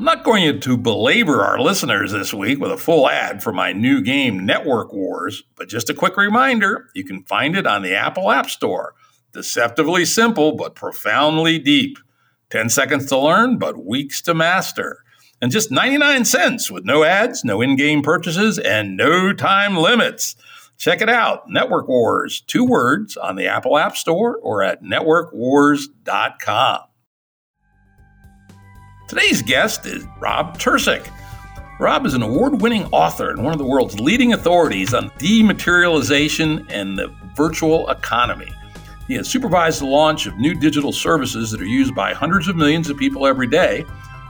I'm not going to belabor our listeners this week with a full ad for my new game, Network Wars, but just a quick reminder you can find it on the Apple App Store. Deceptively simple, but profoundly deep. 10 seconds to learn, but weeks to master. And just 99 cents with no ads, no in game purchases, and no time limits. Check it out Network Wars, two words on the Apple App Store or at networkwars.com. Today's guest is Rob Tercek. Rob is an award winning author and one of the world's leading authorities on dematerialization and the virtual economy. He has supervised the launch of new digital services that are used by hundreds of millions of people every day,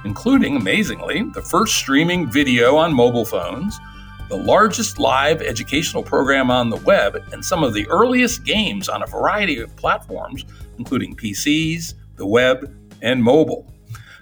including, amazingly, the first streaming video on mobile phones, the largest live educational program on the web, and some of the earliest games on a variety of platforms, including PCs, the web, and mobile.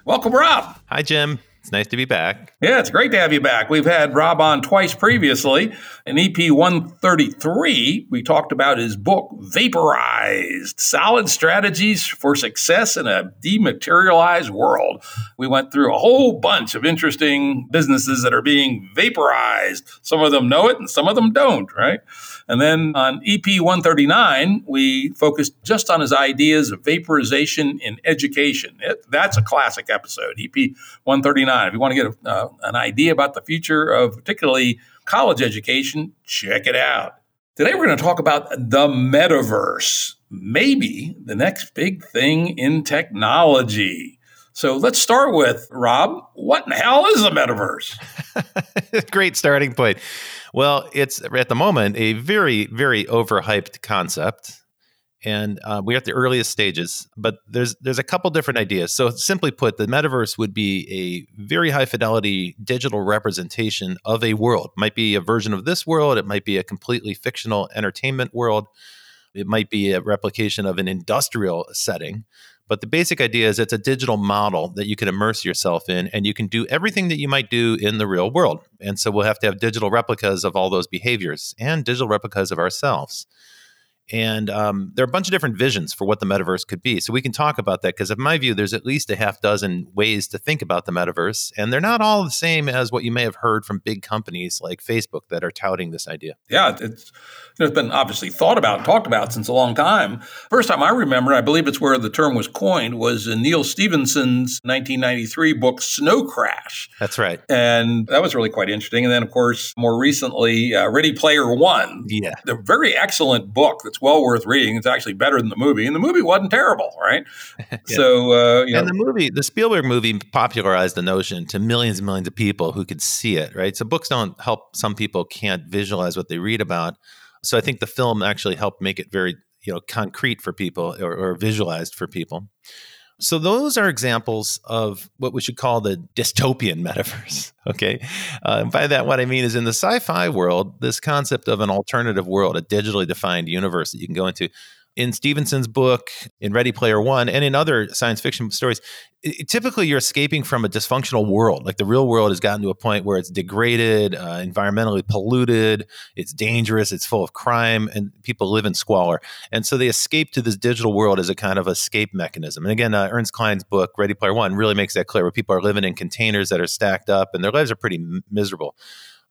Welcome, Rob. Hi, Jim. It's nice to be back. Yeah, it's great to have you back. We've had Rob on twice previously. In EP 133, we talked about his book, Vaporized Solid Strategies for Success in a Dematerialized World. We went through a whole bunch of interesting businesses that are being vaporized. Some of them know it and some of them don't, right? And then on EP 139, we focused just on his ideas of vaporization in education. It, that's a classic episode, EP 139. If you want to get a, uh, an idea about the future of particularly college education, check it out. Today, we're going to talk about the metaverse, maybe the next big thing in technology. So let's start with Rob. What in the hell is the metaverse? Great starting point. Well, it's at the moment a very, very overhyped concept, and uh, we're at the earliest stages. But there's there's a couple different ideas. So simply put, the metaverse would be a very high fidelity digital representation of a world. Might be a version of this world. It might be a completely fictional entertainment world. It might be a replication of an industrial setting. But the basic idea is it's a digital model that you can immerse yourself in and you can do everything that you might do in the real world. And so we'll have to have digital replicas of all those behaviors and digital replicas of ourselves. And um, there are a bunch of different visions for what the metaverse could be. So we can talk about that because, in my view, there's at least a half dozen ways to think about the metaverse. And they're not all the same as what you may have heard from big companies like Facebook that are touting this idea. Yeah, it's it's been obviously thought about and talked about since a long time. First time I remember, I believe it's where the term was coined, was in Neal Stephenson's 1993 book Snow Crash. That's right. And that was really quite interesting. And then, of course, more recently, uh, Ready Player One. Yeah. The very excellent book that's well worth reading. It's actually better than the movie. And the movie wasn't terrible, right? yeah. So, uh, you know. And the movie, the Spielberg movie popularized the notion to millions and millions of people who could see it, right? So books don't help some people can't visualize what they read about. So I think the film actually helped make it very, you know, concrete for people or, or visualized for people. So those are examples of what we should call the dystopian metaverse. Okay, uh, by that what I mean is in the sci-fi world, this concept of an alternative world, a digitally defined universe that you can go into, in Stephenson's book, in Ready Player One, and in other science fiction stories, it, typically you're escaping from a dysfunctional world. Like the real world has gotten to a point where it's degraded, uh, environmentally polluted, it's dangerous, it's full of crime, and people live in squalor. And so they escape to this digital world as a kind of escape mechanism. And again, uh, Ernest Cline's book, Ready Player One, really makes that clear where people are living in containers that are stacked up and their lives are pretty m- miserable.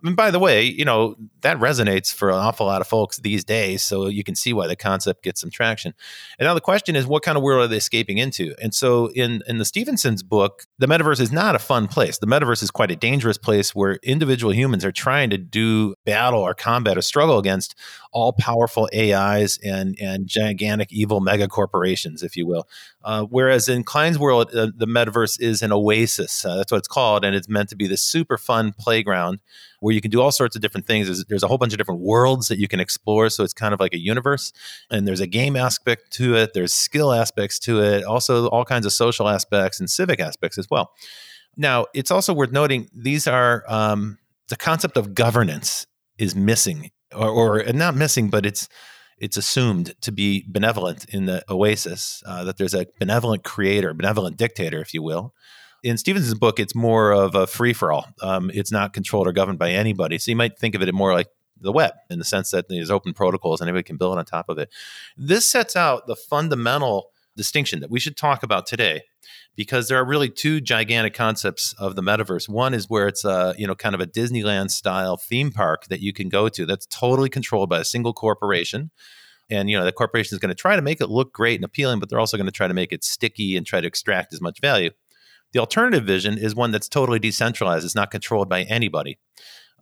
And by the way, you know, that resonates for an awful lot of folks these days. So you can see why the concept gets some traction. And now the question is, what kind of world are they escaping into? And so in, in the Stephenson's book, the metaverse is not a fun place. The metaverse is quite a dangerous place where individual humans are trying to do battle or combat or struggle against all powerful AIs and and gigantic evil mega corporations, if you will. Uh, whereas in Cline's world, uh, the metaverse is an oasis. Uh, that's what it's called, and it's meant to be this super fun playground where you can do all sorts of different things. There's, there's, a whole bunch of different worlds that you can explore. So it's kind of like a universe. And there's a game aspect to it, there's skill aspects to it, also all kinds of social aspects and civic aspects as well. Now, it's also worth noting these are um, the concept of governance is missing, or, or not missing, but it's it's assumed to be benevolent in the oasis uh, that there's a benevolent creator benevolent dictator if you will in stephenson's book, it's more of a free for all. Um, it's not controlled or governed by anybody. So you might think of it more like the web in the sense that there's open protocols and anybody can build on top of it. This sets out the fundamental distinction that we should talk about today because there are really two gigantic concepts of the metaverse. One is where it's a, you know, kind of a Disneyland style theme park that you can go to that's totally controlled by a single corporation. And, you know, the corporation is going to try to make it look great and appealing, but they're also going to try to make it sticky and try to extract as much value. The alternative vision is one that's totally decentralized, it's not controlled by anybody.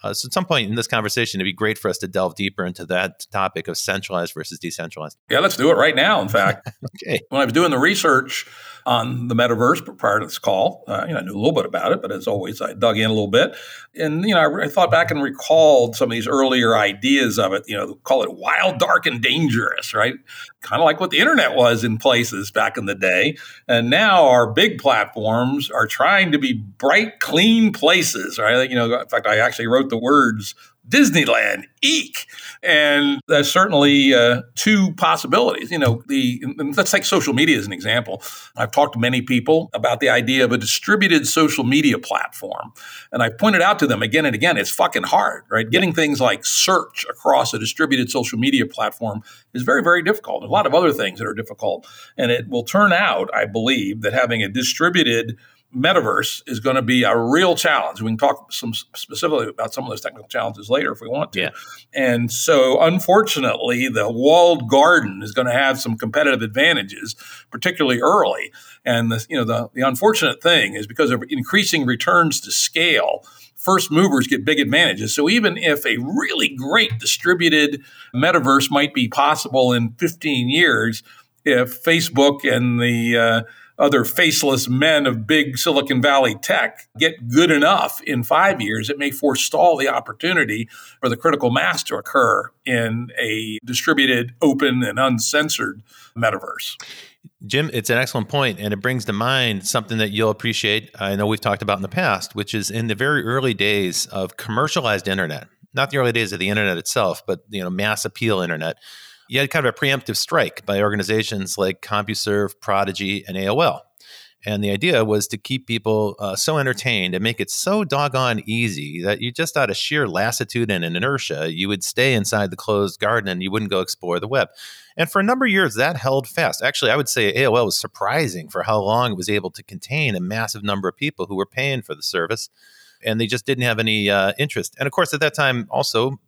Uh, so, at some point in this conversation, it'd be great for us to delve deeper into that topic of centralized versus decentralized. Yeah, let's do it right now. In fact, okay. When I was doing the research on the metaverse prior to this call, uh, you know, I knew a little bit about it, but as always, I dug in a little bit, and you know, I, I thought back and recalled some of these earlier ideas of it. You know, call it wild, dark, and dangerous, right? Kind of like what the internet was in places back in the day, and now our big platforms are trying to be bright, clean places, right? You know, in fact, I actually wrote the words Disneyland, eek. And there's certainly uh, two possibilities. You know, the let's take social media as an example. I've talked to many people about the idea of a distributed social media platform, and I pointed out to them again and again, it's fucking hard, right? Getting things like search across a distributed social media platform is very, very difficult. There's a lot of other things that are difficult, and it will turn out, I believe, that having a distributed metaverse is going to be a real challenge. We can talk some specifically about some of those technical challenges later if we want to. Yeah. And so, unfortunately, the walled garden is going to have some competitive advantages, particularly early. And the you know the the unfortunate thing is because of increasing returns to scale. First movers get big advantages. So even if a really great distributed metaverse might be possible in 15 years, if Facebook and the uh, other faceless men of big Silicon Valley tech get good enough in five years, it may forestall the opportunity for the critical mass to occur in a distributed, open, and uncensored metaverse. Jim, it's an excellent point, and it brings to mind something that you'll appreciate. I know we've talked about in the past, which is in the very early days of commercialized internet, not the early days of the internet itself, but you know, mass appeal internet you had kind of a preemptive strike by organizations like CompuServe, Prodigy, and AOL. And the idea was to keep people uh, so entertained and make it so doggone easy that you just out of sheer lassitude and inertia, you would stay inside the closed garden and you wouldn't go explore the web. And for a number of years, that held fast. Actually, I would say AOL was surprising for how long it was able to contain a massive number of people who were paying for the service and they just didn't have any uh, interest. And of course, at that time, also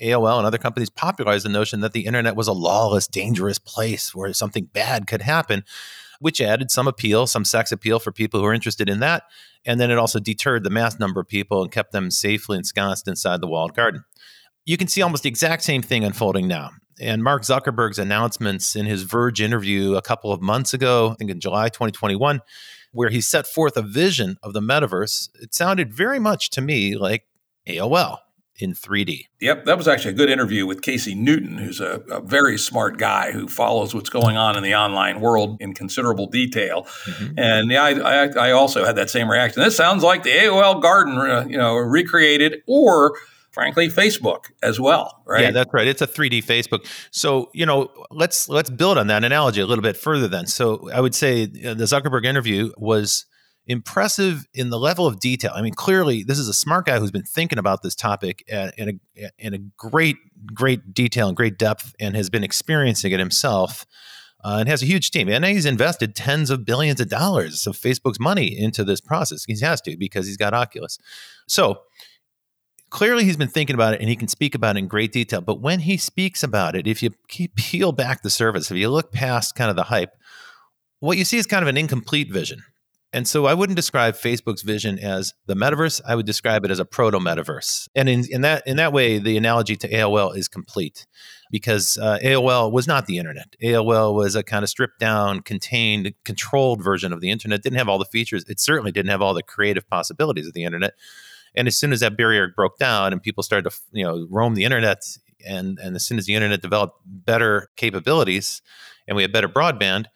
AOL and other companies popularized the notion that the internet was a lawless, dangerous place where something bad could happen, which added some appeal, some sex appeal for people who are interested in that. And then it also deterred the mass number of people and kept them safely ensconced inside the walled garden. You can see almost the exact same thing unfolding now. And Mark Zuckerberg's announcements in his Verge interview a couple of months ago, I think in July 2021, where he set forth a vision of the metaverse, it sounded very much to me like AOL in 3D. Yep, that was actually a good interview with Casey Newton, who's a, a very smart guy who follows what's going on in the online world in considerable detail. Mm-hmm. And yeah, I, I, I, also had that same reaction. This sounds like the AOL Garden, uh, you know, recreated, or frankly, Facebook as well, right? Yeah, that's right. It's a 3D Facebook. So you know, let's let's build on that analogy a little bit further. Then, so I would say uh, the Zuckerberg interview was impressive in the level of detail. I mean, clearly, this is a smart guy who's been thinking about this topic in a, in a great, great detail and great depth and has been experiencing it himself uh, and has a huge team. And he's invested tens of billions of dollars of Facebook's money into this process. He has to because he's got Oculus. So clearly, he's been thinking about it and he can speak about it in great detail. But when he speaks about it, if you peel back the surface, if you look past kind of the hype, what you see is kind of an incomplete vision And so I wouldn't describe Facebook's vision as the metaverse. I would describe it as a proto metaverse. And in, in, that, in that way, the analogy to AOL is complete because uh, AOL was not the internet. AOL was a kind of stripped down, contained, controlled version of the internet. Didn't have all the features. It certainly didn't have all the creative possibilities of the internet. And as soon as that barrier broke down and people started to you know roam the internet, and and as soon as the internet developed better capabilities and we had better broadband,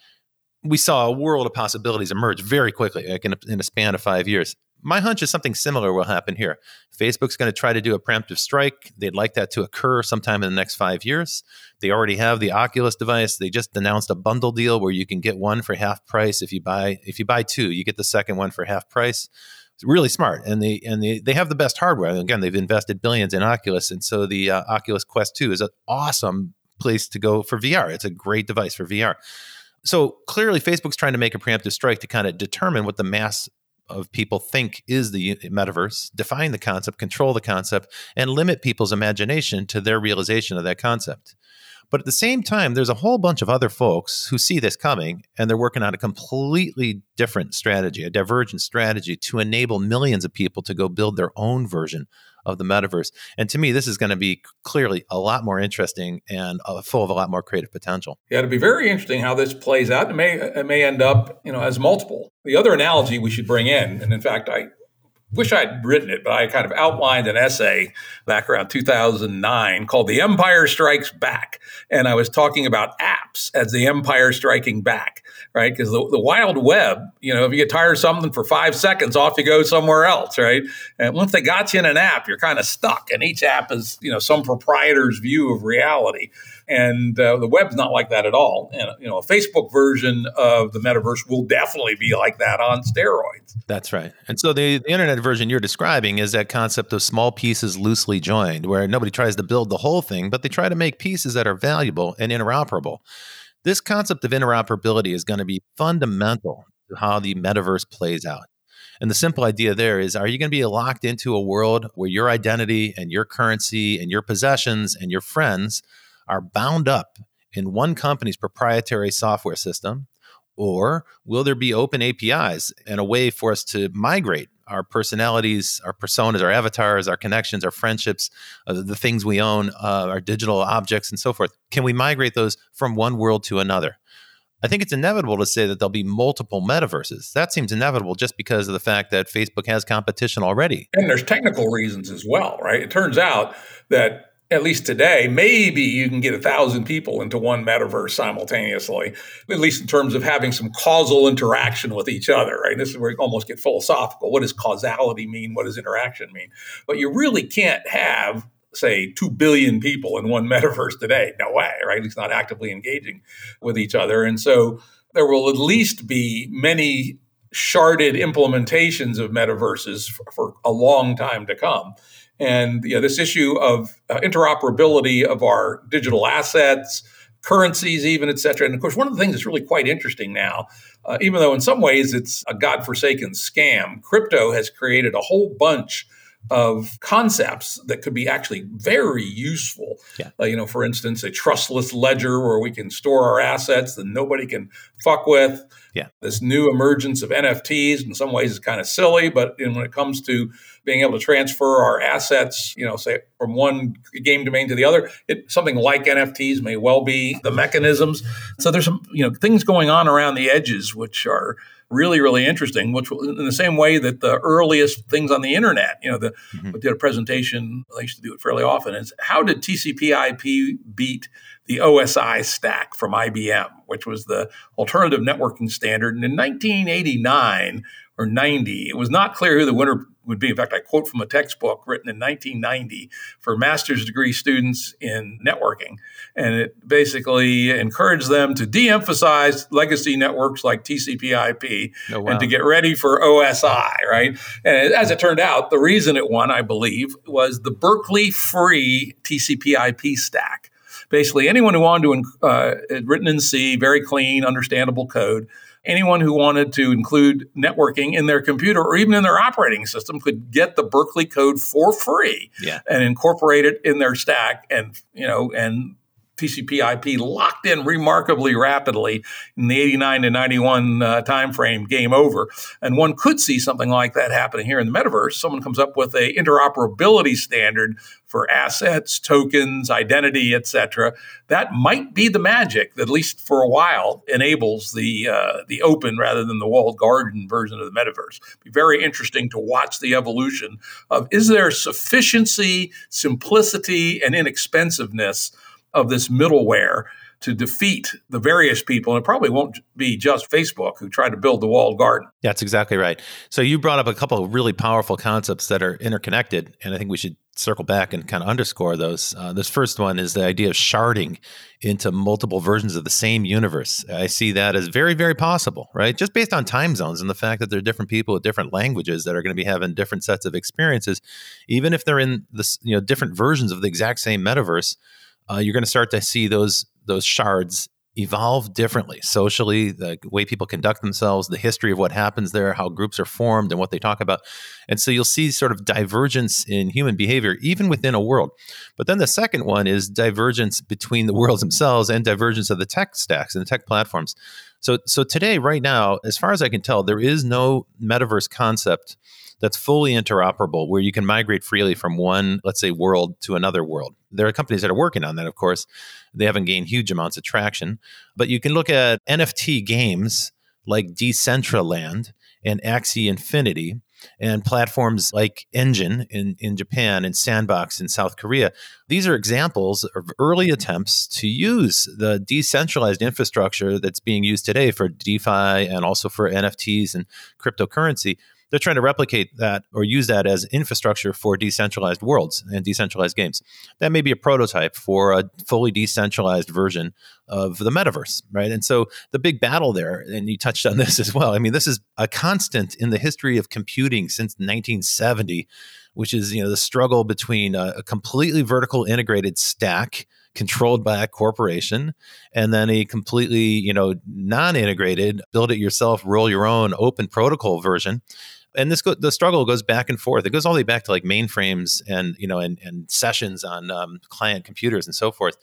we saw a world of possibilities emerge very quickly, like in a, in a span of five years. My hunch is something similar will happen here. Facebook's going to try to do a preemptive strike. They'd like that to occur sometime in the next five years. They already have the Oculus device. They just announced a bundle deal where you can get one for half price. If you buy if you buy two, you get the second one for half price. It's really smart, and they and they, they have the best hardware. And again, they've invested billions in Oculus, and so the uh, Oculus Quest Two is an awesome place to go for VR. It's a great device for VR. So clearly, Facebook's trying to make a preemptive strike to kind of determine what the mass of people think is the metaverse, define the concept, control the concept, and limit people's imagination to their realization of that concept. But at the same time, there's a whole bunch of other folks who see this coming and they're working on a completely different strategy, a divergent strategy to enable millions of people to go build their own version of the metaverse. And to me, this is going to be clearly a lot more interesting and uh, full of a lot more creative potential. Yeah, it'll be very interesting how this plays out. It may it may end up, you know, as multiple. The other analogy we should bring in, and in fact, I wish I'd written it, but I kind of outlined an essay back around 2009 called The Empire Strikes Back. And I was talking about apps as the empire striking back, right? Because the, the wild web, you know, if you get tired of something for five seconds, off you go somewhere else, right? And once they got you in an app, you're kind of stuck. And each app is, you know, some proprietor's view of reality. And uh, the web's not like that at all. And you know, a Facebook version of the metaverse will definitely be like that on steroids. That's right. And so the, the internet version you're describing is that concept of small pieces loosely joined, where nobody tries to build the whole thing, but they try to make pieces that are valuable and interoperable. This concept of interoperability is going to be fundamental to how the metaverse plays out. And the simple idea there is are you going to be locked into a world where your identity and your currency and your possessions and your friends are bound up in one company's proprietary software system? Or will there be open APIs and a way for us to migrate our personalities, our personas, our avatars, our connections, our friendships, uh, the things we own, uh, our digital objects, and so forth? Can we migrate those from one world to another? I think it's inevitable to say that there'll be multiple metaverses. That seems inevitable just because of the fact that Facebook has competition already. And there's technical reasons as well, right? It turns out that at least today, maybe you can get a thousand people into one metaverse simultaneously, at least in terms of having some causal interaction with each other, right? This is where you almost get philosophical. What does causality mean? What does interaction mean? But you really can't have, say, 2 billion people in one metaverse today. No way, right? Least not actively engaging with each other. And so there will at least be many sharded implementations of metaverses for, for a long time to come. And you know, this issue of uh, interoperability of our digital assets, currencies, even, et cetera. And of course, one of the things that's really quite interesting now, uh, even though in some ways it's a godforsaken scam, crypto has created a whole bunch of concepts that could be actually very useful. Yeah. Uh, you know, for instance, a trustless ledger where we can store our assets that nobody can fuck with. Yeah. This new emergence of NFTs in some ways is kind of silly, but in, when it comes to being able to transfer our assets, you know, say from one game domain to the other, it, something like NFTs may well be the mechanisms. So there's some, you know, things going on around the edges which are really, really interesting, which in the same way that the earliest things on the internet, you know, the, mm-hmm. did a presentation, I used to do it fairly often, is how did TCP IP beat the OSI stack from IBM, which was the alternative networking standard. And in 1989 or 90, it was not clear who the winner would be. In fact, I quote from a textbook written in 1990 for master's degree students in networking. And it basically encouraged them to de emphasize legacy networks like TCP IP oh, wow. and to get ready for OSI, right? And as it turned out, the reason it won, I believe, was the Berkeley free TCP IP stack. Basically, anyone who wanted to, uh, written in C, very clean, understandable code, anyone who wanted to include networking in their computer or even in their operating system could get the Berkeley code for free yeah. and incorporate it in their stack and you know and TCP/IP locked in remarkably rapidly in the 89 to 91 uh, timeframe. Game over, and one could see something like that happening here in the metaverse. Someone comes up with a interoperability standard for assets, tokens, identity, etc. That might be the magic that, at least for a while, enables the uh, the open rather than the walled garden version of the metaverse. Be very interesting to watch the evolution of is there sufficiency, simplicity, and inexpensiveness of this middleware to defeat the various people. And it probably won't be just Facebook who tried to build the walled garden. That's exactly right. So you brought up a couple of really powerful concepts that are interconnected, and I think we should circle back and kind of underscore those. Uh, this first one is the idea of sharding into multiple versions of the same universe. I see that as very, very possible, right? Just based on time zones and the fact that there are different people with different languages that are going to be having different sets of experiences, even if they're in this, you know, different versions of the exact same metaverse. Uh, you're going to start to see those those shards evolve differently socially, the way people conduct themselves, the history of what happens there, how groups are formed, and what they talk about. And so you'll see sort of divergence in human behavior, even within a world. But then the second one is divergence between the worlds themselves and divergence of the tech stacks and the tech platforms. So, so today, right now, as far as I can tell, there is no metaverse concept that's fully interoperable where you can migrate freely from one, let's say, world to another world. There are companies that are working on that, of course. They haven't gained huge amounts of traction. But you can look at NFT games like Decentraland and Axie Infinity and platforms like Engine in, in Japan and Sandbox in South Korea. These are examples of early attempts to use the decentralized infrastructure that's being used today for DeFi and also for NFTs and cryptocurrency they're trying to replicate that or use that as infrastructure for decentralized worlds and decentralized games. That may be a prototype for a fully decentralized version of the metaverse, right? And so the big battle there, and you touched on this as well. I mean, this is a constant in the history of computing since 1970, which is you know the struggle between a, a completely vertical integrated stack controlled by a corporation and then a completely you know non-integrated build it yourself roll your own open protocol version and this go, the struggle goes back and forth. It goes all the way back to like mainframes and you know and, and sessions on um, client computers and so forth.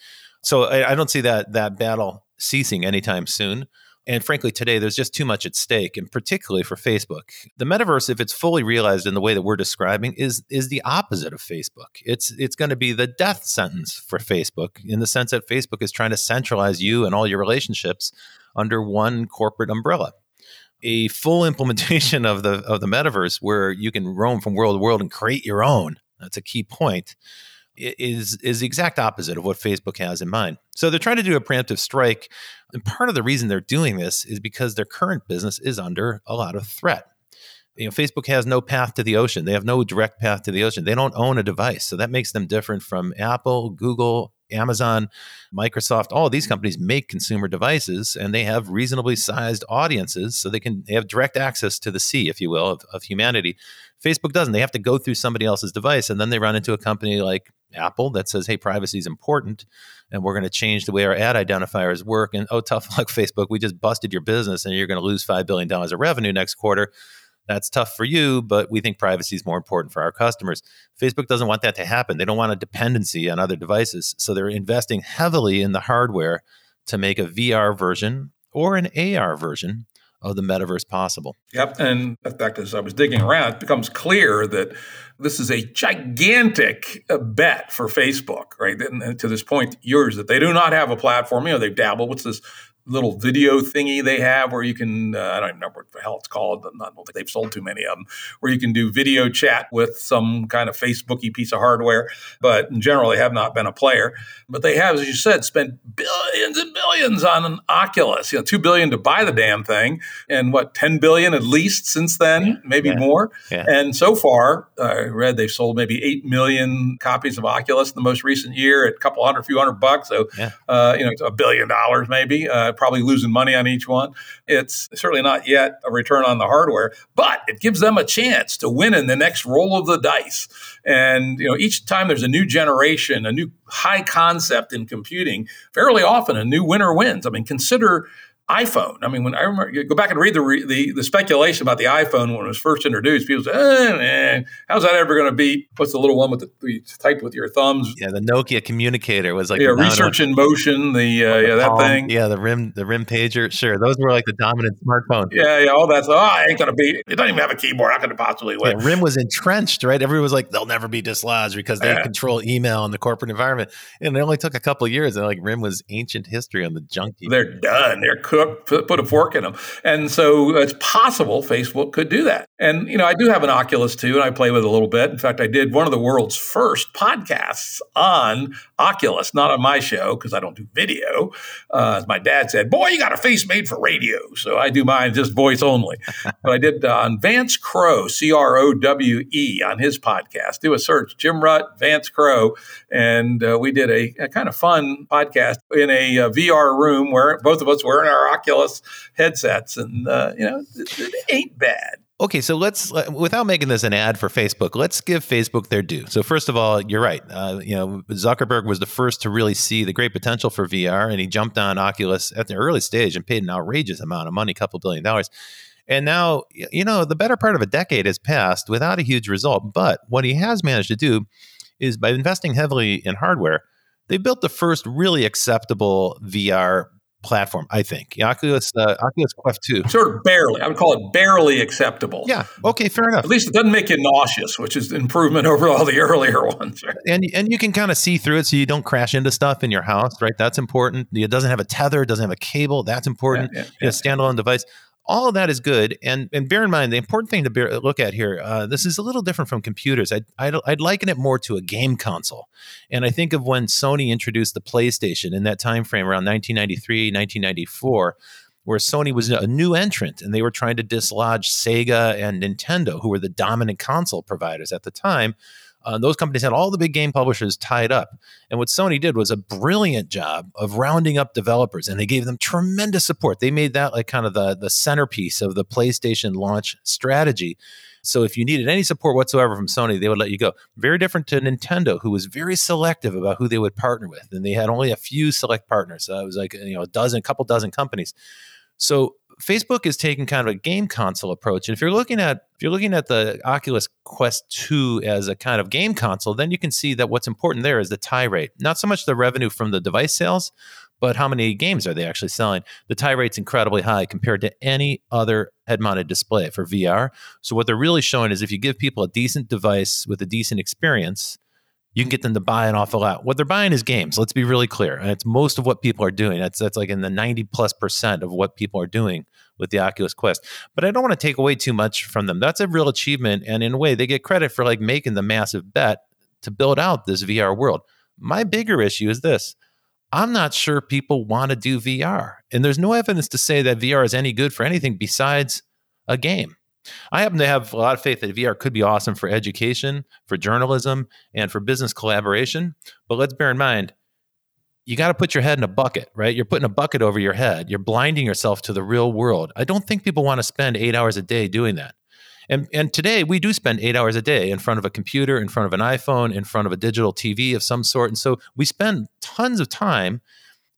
So I, I, don't see that that battle ceasing anytime soon. And frankly, today there's just too much at stake, and particularly for Facebook. The metaverse, if it's fully realized in the way that we're describing, is is the opposite of Facebook. It's it's going to be the death sentence for Facebook in the sense that Facebook is trying to centralize you and all your relationships under one corporate umbrella a full implementation of the of the metaverse where you can roam from world to world and create your own that's a key point is is the exact opposite of what Facebook has in mind. So they're trying to do a preemptive strike and part of the reason they're doing this is because their current business is under a lot of threat. You know, Facebook has no path to the ocean. They have no direct path to the ocean. They don't own a device. So that makes them different from Apple, Google, Amazon, Microsoft, all these companies make consumer devices and they have reasonably sized audiences so they can they have direct access to the sea, if you will, of, of humanity. Facebook doesn't. They have to go through somebody else's device and then they run into a company like Apple that says, hey, privacy is important and we're going to change the way our ad identifiers work. And oh, tough luck, Facebook, we just busted your business and you're going to lose $5 billion of revenue next quarter that's tough for you, but we think privacy is more important for our customers. Facebook doesn't want that to happen. They don't want a dependency on other devices. So they're investing heavily in the hardware to make a VR version or an AR version of the metaverse possible. Yep. And in fact, as I was digging around, it becomes clear that this is a gigantic uh, bet for Facebook, right? And to this point, yours, that they do not have a platform. You know, they've dabbled. What's this little video thingy they have where you can uh, I don't even remember what the hell it's called. I don't think they've sold too many of them. Where you can do video chat with some kind of Facebooky piece of hardware, but in general they have not been a player. But they have, as you said, spent billions and billions on an Oculus. You know, two billion to buy the damn thing, and what ten billion at least since then, yeah. maybe yeah. more. Yeah. And so far, uh, I read they've sold maybe eight million copies of Oculus in the most recent year at a couple hundred, few hundred bucks. So, uh, you know, a billion dollars maybe. Probably losing money on each one. It's certainly not yet a return on the hardware, but it gives them a chance to win in the next roll of the dice. And you know, each time there's a new generation, a new high concept in computing, fairly often a new winner wins. I mean, consider iPhone. I mean, when I remember, go back and read the, re, the, the speculation about the iPhone when it was first introduced. People said, eh, man, how's that ever going to beat? What's the little one with the you type with your thumbs? Yeah, the Nokia communicator was like yeah, research in motion. The uh, yeah, that palm, thing. Yeah, the rim, the rim pager. Sure, those were like the dominant smartphone. Yeah, yeah, all that. Oh, I ain't going to beat. It doesn't even have a keyboard. How could it possibly win? Yeah, rim was entrenched, right? Everyone was like, they'll never be dislodged because they yeah. control email in the corporate environment. And it only took a couple years, and like rim was ancient history on the junkie. They're done. They're cooked. Put, a fork in them. And so it's possible Facebook could do that. And, you know, I do have an Oculus too, and I play with it a little bit. In fact, I did one of the world's first podcasts on Oculus, not on my show because I don't do video. Uh, as my dad said, boy, you got a face made for radio. So I do mine just voice only. but I did uh, on Vance Crowe, C R O W E, on his podcast. Do a search, Jim Rutt, Vance Crowe. And uh, we did a, a, kind of fun podcast in a, a, uh, VR room where both of us were in our Oculus headsets. And, uh, you know, it, it ain't bad. Okay, so let's, uh, without making this an ad for Facebook, let's give Facebook their due. So first of all, you're right. Uh, you know, Zuckerberg was the first to really see the great potential for VR, and he jumped on Oculus at the early stage and paid an outrageous amount of money, a couple billion dollars. And now, you know, the better part of a decade has passed without a huge result. But what he has managed to do is by investing heavily in hardware, they built the first really acceptable VR platform. I think Oculus uh, Oculus Quest Two, sort of barely. I would call it barely acceptable. Yeah. Okay. Fair enough. At least it doesn't make you nauseous, which is improvement over all the earlier ones. Right? And and you can kind of see through it, so you don't crash into stuff in your house. Right. That's important. It doesn't have a tether. It doesn't have a cable. That's important. Yeah, yeah, yeah. standalone device all of that is good. And and bear in mind the important thing to bear, look at here. Uh, this is a little different from computers. I'd, I'd, I'd liken it more to a game console. And I think of when Sony introduced the PlayStation in that time frame around 1993, 1994 where Sony was a new entrant and they were trying to dislodge Sega and Nintendo, who were the dominant console providers at the time. Uh, those companies had all the big game publishers tied up. And what Sony did was a brilliant job of rounding up developers, and they gave them tremendous support. They made that like kind of the, the centerpiece of the PlayStation launch strategy. So if you needed any support whatsoever from Sony, they would let you go. Very different to Nintendo, who was very selective about who they would partner with, and they had only a few select partners. Uh, it was like you know a dozen, couple dozen companies. So Facebook is taking kind of a game console approach. And if you're looking at if you're looking at the Oculus Quest 2 as a kind of game console, then you can see that what's important there is the tie rate. Not so much the revenue from the device sales, but how many games are they actually selling? The tie rate's incredibly high compared to any other head-mounted display for VR. So what they're really showing is if you give people a decent device with a decent experience, you can get them to buy an awful lot. What they're buying is games. Let's be really clear. And it's most of what people are doing. That's that's like in the 90 plus percent of what people are doing with the Oculus Quest. But I don't want to take away too much from them. That's a real achievement. And in a way, they get credit for like making the massive bet to build out this VR world. My bigger issue is this. I'm not sure people want to do VR. And there's no evidence to say that VR is any good for anything besides a game. I happen to have a lot of faith that VR could be awesome for education, for journalism, and for business collaboration. But let's bear in mind, you got to put your head in a bucket, right? You're putting a bucket over your head. You're blinding yourself to the real world. I don't think people want to spend eight hours a day doing that. And, and today we do spend eight hours a day in front of a computer, in front of an iPhone, in front of a digital TV of some sort. And so we spend tons of time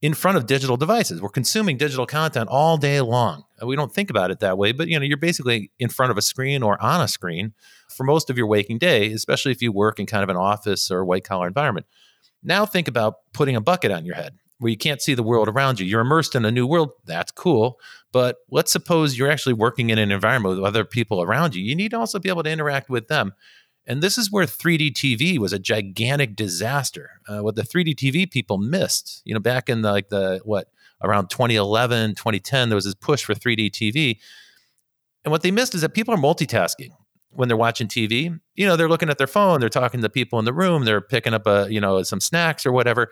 in front of digital devices. We're consuming digital content all day long. We don't think about it that way, but you know, you're basically in front of a screen or on a screen for most of your waking day, especially if you work in kind of an office or white collar environment. Now think about putting a bucket on your head where you can't see the world around you. You're immersed in a new world. That's cool. But let's suppose you're actually working in an environment with other people around you. You need to also be able to interact with them. And this is where 3D TV was a gigantic disaster. Uh, what the 3D TV people missed, you know, back in the, like the what around 2011, 2010, there was this push for 3D TV. And what they missed is that people are multitasking when they're watching TV. You know, they're looking at their phone, they're talking to people in the room, they're picking up a, you know, some snacks or whatever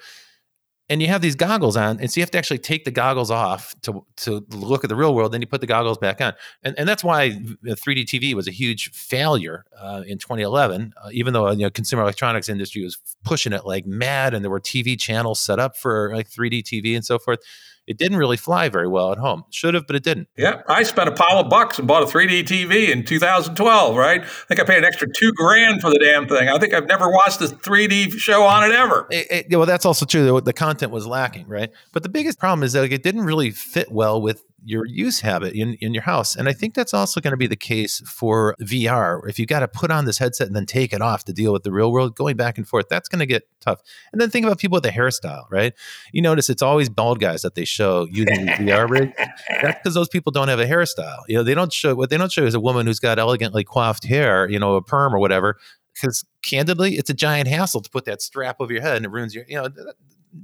and you have these goggles on, and so you have to actually take the goggles off to to look at the real world. Then you put the goggles back on, and and that's why 3D TV was a huge failure uh, in 2011. Uh, even though you know consumer electronics industry was pushing it like mad, and there were TV channels set up for like 3D TV and so forth. It didn't really fly very well at home. Should have, but it didn't. Yeah, I spent a pile of bucks and bought a 3D TV in 2012. Right? I think I paid an extra two grand for the damn thing. I think I've never watched a 3D show on it ever. It, it, well, that's also true. The content was lacking, right? But the biggest problem is that like, it didn't really fit well with your use habit in, in your house. And I think that's also going to be the case for VR. If you got to put on this headset and then take it off to deal with the real world, going back and forth, that's going to get tough. And then think about people with a hairstyle, right? You notice it's always bald guys that they show using the VR rig. That's because those people don't have a hairstyle. You know, they don't show what they don't show is a woman who's got elegantly coiffed hair, you know, a perm or whatever. Because candidly, it's a giant hassle to put that strap over your head and it ruins your, you know,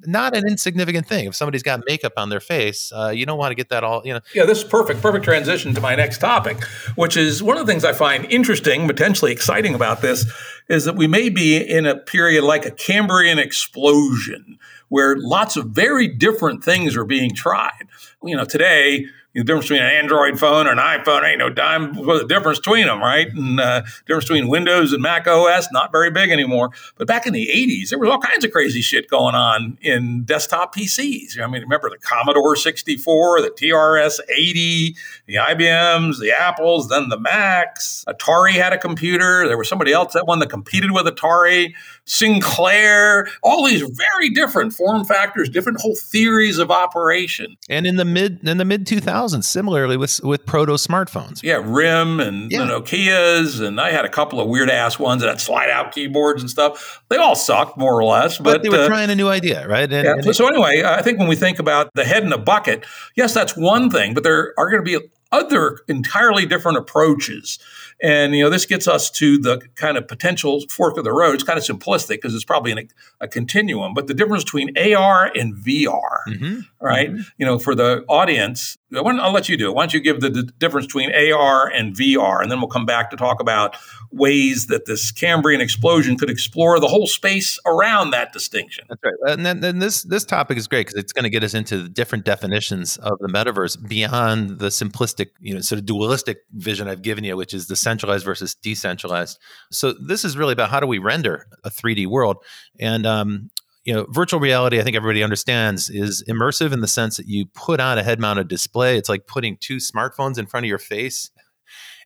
not an insignificant thing. If somebody's got makeup on their face, uh, you don't want to get that all, you know. Yeah, this is perfect, perfect transition to my next topic, which is one of the things I find interesting, potentially exciting about this, is that we may be in a period like a Cambrian explosion where lots of very different things are being tried. You know, today the difference between an Android phone or an iPhone ain't no dime. The difference between them, right? And uh, difference between Windows and Mac OS not very big anymore. But back in the '80s, there was all kinds of crazy shit going on in desktop PCs. I mean, remember the Commodore 64, the TRS 80, the IBMs, the Apples, then the Macs. Atari had a computer. There was somebody else that one that competed with Atari. Sinclair. All these very different form factors, different whole theories of operation. And in the mid in the mid 2000s 2000s, similarly with with proto smartphones. Yeah, RIM and yeah. the Nokia's, and I had a couple of weird ass ones that had slide out keyboards and stuff. They all sucked more or less, but, but they were uh, trying a new idea, right? And, yeah. And so, anyway, I think when we think about the head in a bucket, yes, that's one thing, but there are going to be other entirely different approaches. And you know, this gets us to the kind of potential fork of the road. It's kind of simplistic because it's probably in a, continuum. But the difference between AR and VR, mm-hmm. right? Mm-hmm. You know, for the audience, I'll let you do it. Why don't you give the, the, difference between AR and VR, and then we'll come back to talk about ways that this Cambrian explosion could explore the whole space around that distinction. That's right. And then, then this this topic is great because it's going to get us into the different definitions of the metaverse beyond the simplistic, you know, sort of dualistic vision I've given you, which is the centralized versus decentralized. So this is really about how do we render a 3D world, and um, you know, virtual reality, I think everybody understands, is immersive in the sense that you put on a head mounted display. It's like putting two smartphones in front of your face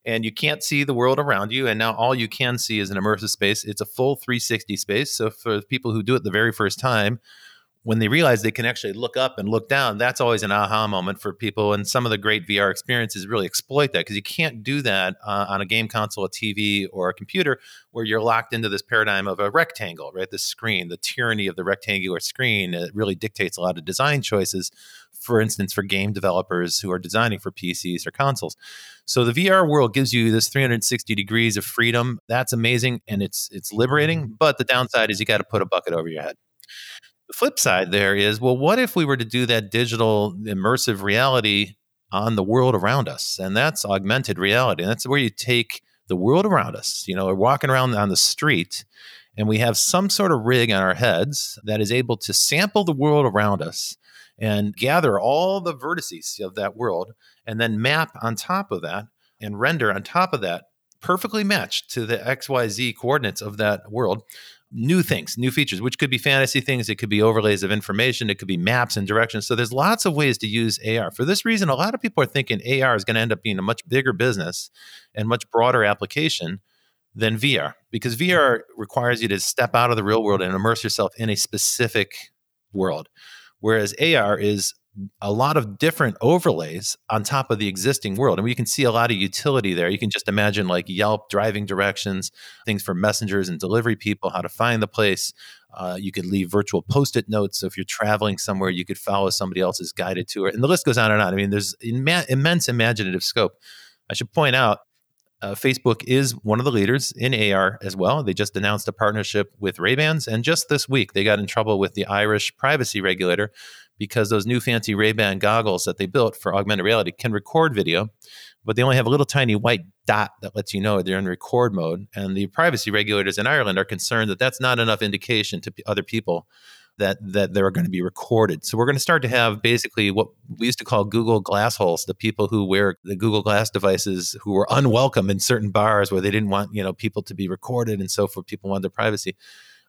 and you can't see the world around you. And now all you can see is an immersive space. It's a full 360 space. So for people who do it the very first time, when they realize they can actually look up and look down, that's always an aha moment for people. And some of the great VR experiences really exploit that because you can't do that uh, on a game console, a TV, or a computer where you're locked into this paradigm of a rectangle, right? The screen, the tyranny of the rectangular screen, it really dictates a lot of design choices. For instance, for game developers who are designing for PCs or consoles. So the VR world gives you this 360 degrees of freedom. That's amazing and it's it's liberating. But the downside is you got to put a bucket over your head. Flip side there is, well, what if we were to do that digital immersive reality on the world around us? And that's augmented reality. And that's where you take the world around us. You know, we're walking around on the street and we have some sort of rig on our heads that is able to sample the world around us and gather all the vertices of that world and then map on top of that and render on top of that perfectly matched to the XYZ coordinates of that world new things, new features, which could be fantasy things, it could be overlays of information, it could be maps and directions. So there's lots of ways to use AR. For this reason, a lot of people are thinking AR is going to end up being a much bigger business and much broader application than VR because VR mm-hmm. requires you to step out of the real world and immerse yourself in a specific world. Whereas AR is a lot of different overlays on top of the existing world. And we can see a lot of utility there. You can just imagine like Yelp driving directions, things for messengers and delivery people, how to find the place. Uh, you could leave virtual post it notes. So if you're traveling somewhere, you could follow somebody else's guided tour. And the list goes on and on. I mean, there's imma- immense imaginative scope. I should point out uh, Facebook is one of the leaders in AR as well. They just announced a partnership with Ray-Bans, and just this week they got in trouble with the Irish privacy regulator because those new fancy Ray-Ban goggles that they built for augmented reality can record video, but they only have a little tiny white dot that lets you know they're in record mode. And the privacy regulators in Ireland are concerned that that's not enough indication to other people that that they're going to be recorded. So we're going to start to have basically what we used to call Google glass holes, the people who wear the Google Glass devices who were unwelcome in certain bars where they didn't want, you know, people to be recorded and so forth, people wanted their privacy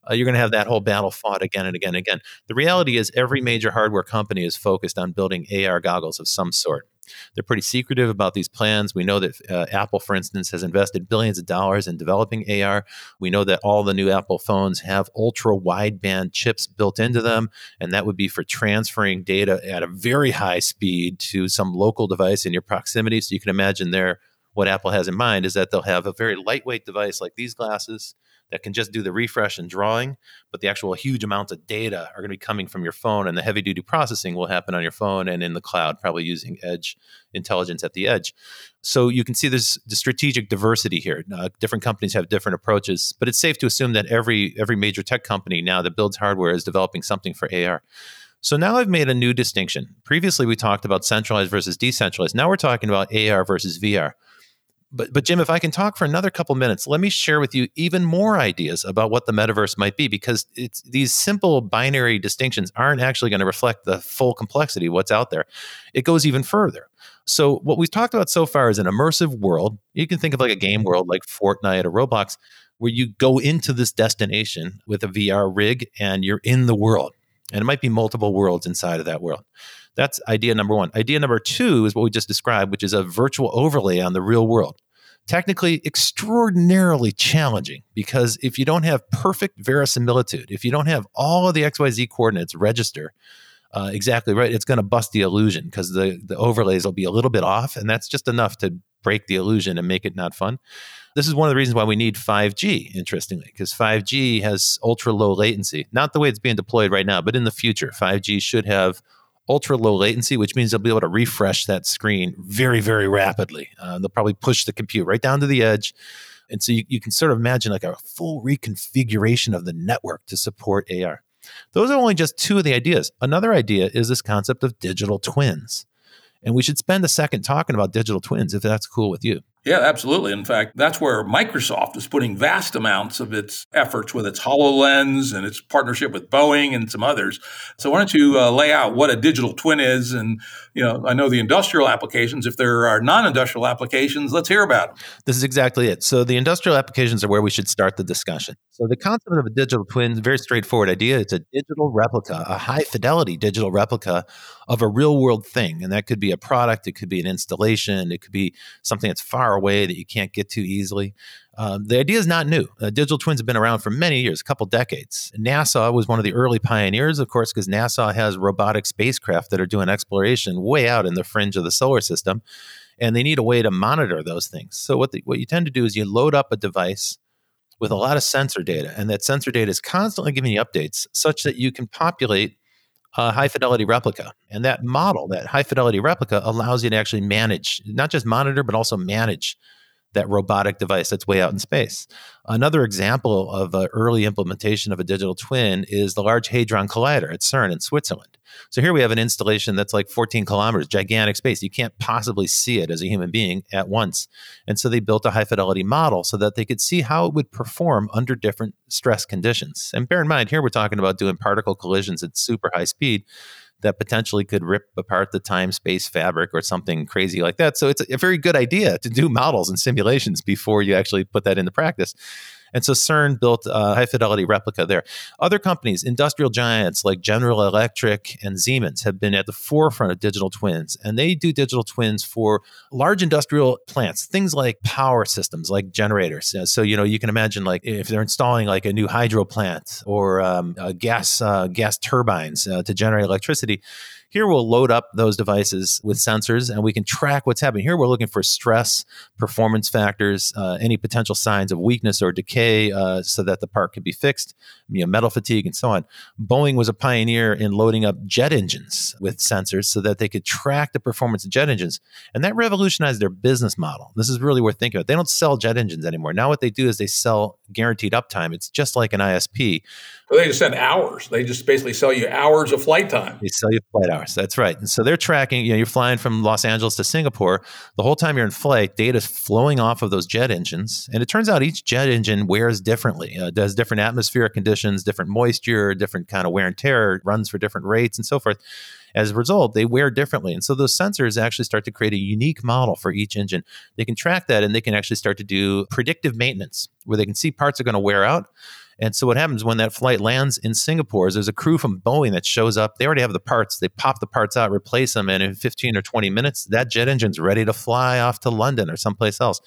uh, you're going to have that whole battle fought again and again and again. The reality is, every major hardware company is focused on building AR goggles of some sort. They're pretty secretive about these plans. We know that uh, Apple, for instance, has invested billions of dollars in developing AR. We know that all the new Apple phones have ultra wideband chips built into them, and that would be for transferring data at a very high speed to some local device in your proximity. So you can imagine there what Apple has in mind is that they'll have a very lightweight device like these glasses that can just do the refresh and drawing, but the actual huge amounts of data are going to be coming from your phone, and the heavy duty processing will happen on your phone and in the cloud, probably using edge intelligence at the edge. So you can see there's the strategic diversity here. Uh, different companies have different approaches, but it's safe to assume that every every major tech company now that builds hardware is developing something for AR. So now I've made a new distinction. Previously, we talked about centralized versus decentralized. Now we're talking about AR versus VR but but Jim, if I can talk for another couple minutes, let me share with you even more ideas about what the metaverse might be, because it's these simple binary distinctions aren't actually going to reflect the full complexity of what's out there. It goes even further. So what we've talked about so far is an immersive world. You can think of like a game world like Fortnite or Roblox, where you go into this destination with a VR rig and you're in the world. And it might be multiple worlds inside of that world. That's idea number one. Idea number two is what we just described, which is a virtual overlay on the real world. Technically, extraordinarily challenging because if you don't have perfect verisimilitude, if you don't have all of the XYZ coordinates register uh, exactly right, it's going to bust the illusion because the, the overlays will be a little bit off. And that's just enough to break the illusion and make it not fun. This is one of the reasons why we need 5G, interestingly, because 5G has ultra low latency. Not the way it's being deployed right now, but in the future, 5G should have ultra low latency, which means they'll be able to refresh that screen very, very rapidly. Uh, they'll probably push the compute right down to the edge. And so you, you can sort of imagine like a full reconfiguration of the network to support AR. Those are only just two of the ideas. Another idea is this concept of digital twins. And we should spend a second talking about digital twins if that's cool with you. Yeah, absolutely. In fact, that's where Microsoft is putting vast amounts of its efforts with its HoloLens and its partnership with Boeing and some others. So, why don't you uh, lay out what a digital twin is? And, you know, I know the industrial applications. If there are non industrial applications, let's hear about them. This is exactly it. So, the industrial applications are where we should start the discussion. So, the concept of a digital twin is a very straightforward idea. It's a digital replica, a high fidelity digital replica of a real world thing. And that could be a product, it could be an installation, it could be something that's far far away that you can't get to easily. Um, the idea is not new. Uh, digital twins have been around for many years, a couple decades. NASA was one of the early pioneers, of course, because NASA has robotic spacecraft that are doing exploration way out in the fringe of the solar system, and they need a way to monitor those things. So what the, what you tend to do is you load up a device with a lot of sensor data, and that sensor data is constantly giving you updates, such that you can populate a high fidelity replica. And that model, that high fidelity replica, allows you to actually manage, not just monitor, but also manage that robotic device that's way out in space. Another example of an early implementation of a digital twin is the Large Hadron Collider at CERN in Switzerland. So here we have an installation that's like 14 kilometers, gigantic space. You can't possibly see it as a human being at once. And so they built a high fidelity model so that they could see how it would perform under different stress conditions. And bear in mind, here we're talking about doing particle collisions at super high speed that potentially could rip apart the time space fabric or something crazy like that. So it's a very good idea to do models and simulations before you actually put that into practice. And so CERN built a high fidelity replica there. Other companies, industrial giants like General Electric and Siemens, have been at the forefront of digital twins. And they do digital twins for large industrial plants, things like power systems, like generators. So, you know, you can imagine like if they're installing like a new hydro plant or um, gas, uh, gas turbines uh, to generate electricity here we'll load up those devices with sensors and we can track what's happening. Here we're looking for stress, performance factors, uh, any potential signs of weakness or decay uh, so that the part can be fixed, you know, metal fatigue and so on. Boeing was a pioneer in loading up jet engines with sensors so that they could track the performance of jet engines. And that revolutionized their business model. This is really worth thinking about. They don't sell jet engines anymore. Now what they do is they sell guaranteed uptime. It's just like an ISP. They just send hours. They just basically sell you hours of flight time. They sell you flight hours. That's right. And so they're tracking, you know, you're flying from Los Angeles to Singapore. The whole time you're in flight, data is flowing off of those jet engines. And it turns out each jet engine wears differently, uh, does different atmospheric conditions, different moisture, different kind of wear and tear, runs for different rates and so forth. As a result, they wear differently. And so those sensors actually start to create a unique model for each engine. They can track that and they can actually start to do predictive maintenance where they can see parts are going to wear out And so what happens when that flight lands in Singapore is there's a crew from Boeing that shows up. They already have the parts. They pop the parts out, replace them, and in 15 or 20 minutes, that jet engine's ready to fly off to London or someplace else.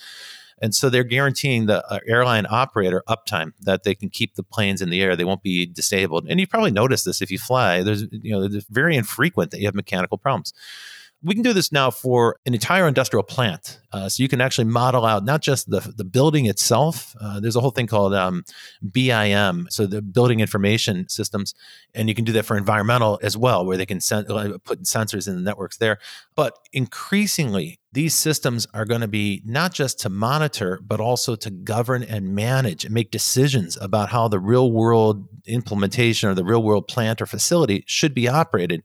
And so they're guaranteeing the uh, airline operator uptime that they can keep the planes in the air. They won't be disabled. And you probably notice this if you fly. There's you know it's very infrequent that you have mechanical problems we can do this now for an entire industrial plant. Uh, so you can actually model out not just the, the building itself. Uh, there's a whole thing called um, BIM, so the building information systems, and you can do that for environmental as well, where they can sen- uh, put sensors in the networks there. But increasingly, these systems are going to be not just to monitor, but also to govern and manage and make decisions about how the real world implementation or the real world plant or facility should be operated.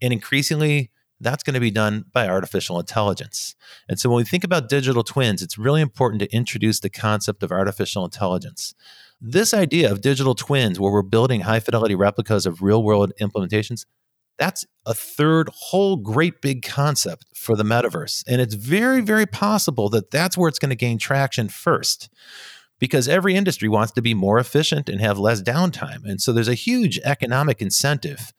And increasingly, that's going to be done by artificial intelligence. And so when we think about digital twins, it's really important to introduce the concept of artificial intelligence. This idea of digital twins, where we're building high fidelity replicas of real world implementations, that's a third whole great big concept for the metaverse. And it's very, very possible that that's where it's going to gain traction first because every industry wants to be more efficient and have less downtime. And so there's a huge economic incentive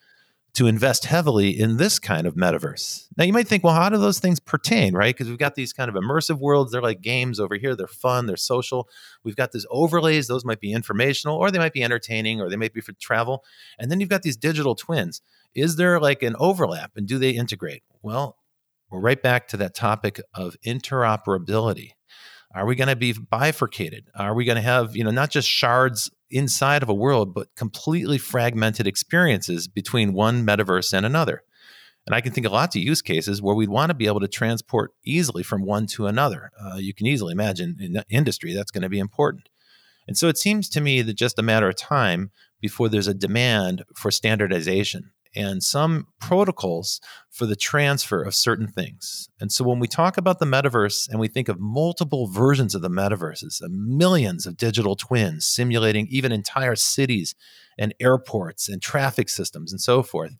to invest heavily in this kind of metaverse. Now, you might think, well, how do those things pertain, right? Because we've got these kind of immersive worlds. They're like games over here. They're fun. They're social. We've got these overlays. Those might be informational or they might be entertaining or they might be for travel. And then you've got these digital twins. Is there like an overlap and do they integrate? Well, we're right back to that topic of interoperability. Are we going to be bifurcated? Are we going to have, you know, not just shards inside of a world, but completely fragmented experiences between one metaverse and another? And I can think of lots of use cases where we'd want to be able to transport easily from one to another. Uh, you can easily imagine in industry that's going to be important. And so it seems to me that just a matter of time before there's a demand for standardization and some protocols for the transfer of certain things. And so when we talk about the metaverse and we think of multiple versions of the metaverses, millions of digital twins simulating even entire cities and airports and traffic systems and so forth,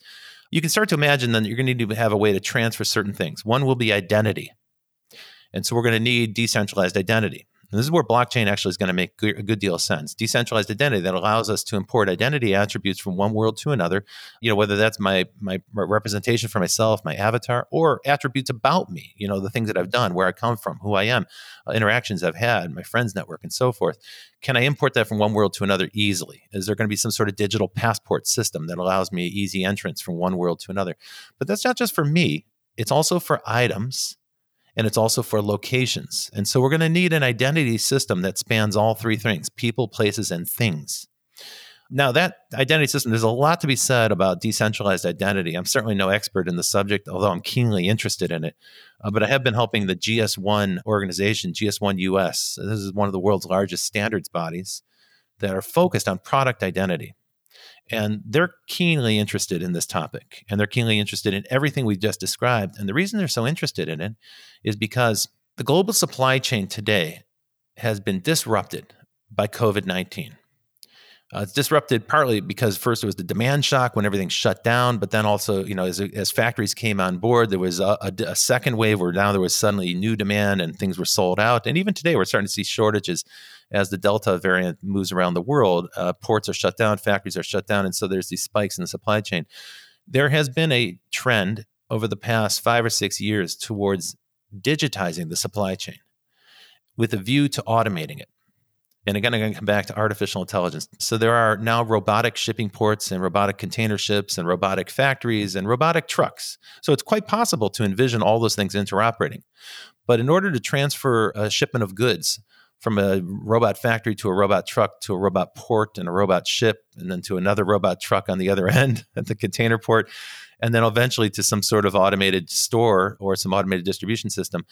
you can start to imagine then you're going to need to have a way to transfer certain things. One will be identity. And so we're going to need decentralized identity. And this is where blockchain actually is going to make a good deal of sense. Decentralized identity that allows us to import identity attributes from one world to another. You know, whether that's my my representation for myself, my avatar, or attributes about me. You know, the things that I've done, where I come from, who I am, uh, interactions I've had, my friends network, and so forth. Can I import that from one world to another easily? Is there going to be some sort of digital passport system that allows me easy entrance from one world to another? But that's not just for me. It's also for items and it's also for locations. And so we're going to need an identity system that spans all three things people, places, and things. Now, that identity system, there's a lot to be said about decentralized identity. I'm certainly no expert in the subject, although I'm keenly interested in it. Uh, but I have been helping the GS1 organization, GS1 US. This is one of the world's largest standards bodies that are focused on product identity. And they're keenly interested in this topic and they're keenly interested in everything we've just described. And the reason they're so interested in it is because the global supply chain today has been disrupted by COVID 19. Uh, it's disrupted partly because first it was the demand shock when everything shut down, but then also, you know, as, as factories came on board, there was a, a, a, second wave where now there was suddenly new demand and things were sold out. And even today, we're starting to see shortages as the Delta variant moves around the world. Uh, ports are shut down, factories are shut down, and so there's these spikes in the supply chain. There has been a trend over the past five or six years towards digitizing the supply chain with a view to automating it. And again, I'm going to come back to artificial intelligence. So there are now robotic shipping ports and robotic container ships and robotic factories and robotic trucks. So it's quite possible to envision all those things interoperating. But in order to transfer a shipment of goods from a robot factory to a robot truck to a robot port and a robot ship and then to another robot truck on the other end at the container port and then eventually to some sort of automated store or some automated distribution system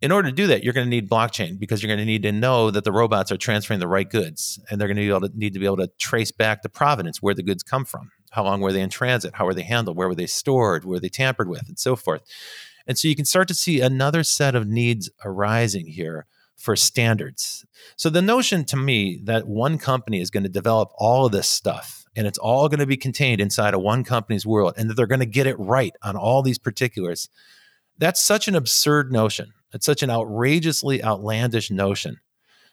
in order to do that, you're going to need blockchain because you're going to need to know that the robots are transferring the right goods, and they're going to, be able to need to be able to trace back the provenance where the goods come from, how long were they in transit, how were they handled, where were they stored, were they tampered with, and so forth. And so you can start to see another set of needs arising here for standards. So the notion to me that one company is going to develop all of this stuff and it's all going to be contained inside of one company's world and that they're going to get it right on all these particulars that's such an absurd notion it's such an outrageously outlandish notion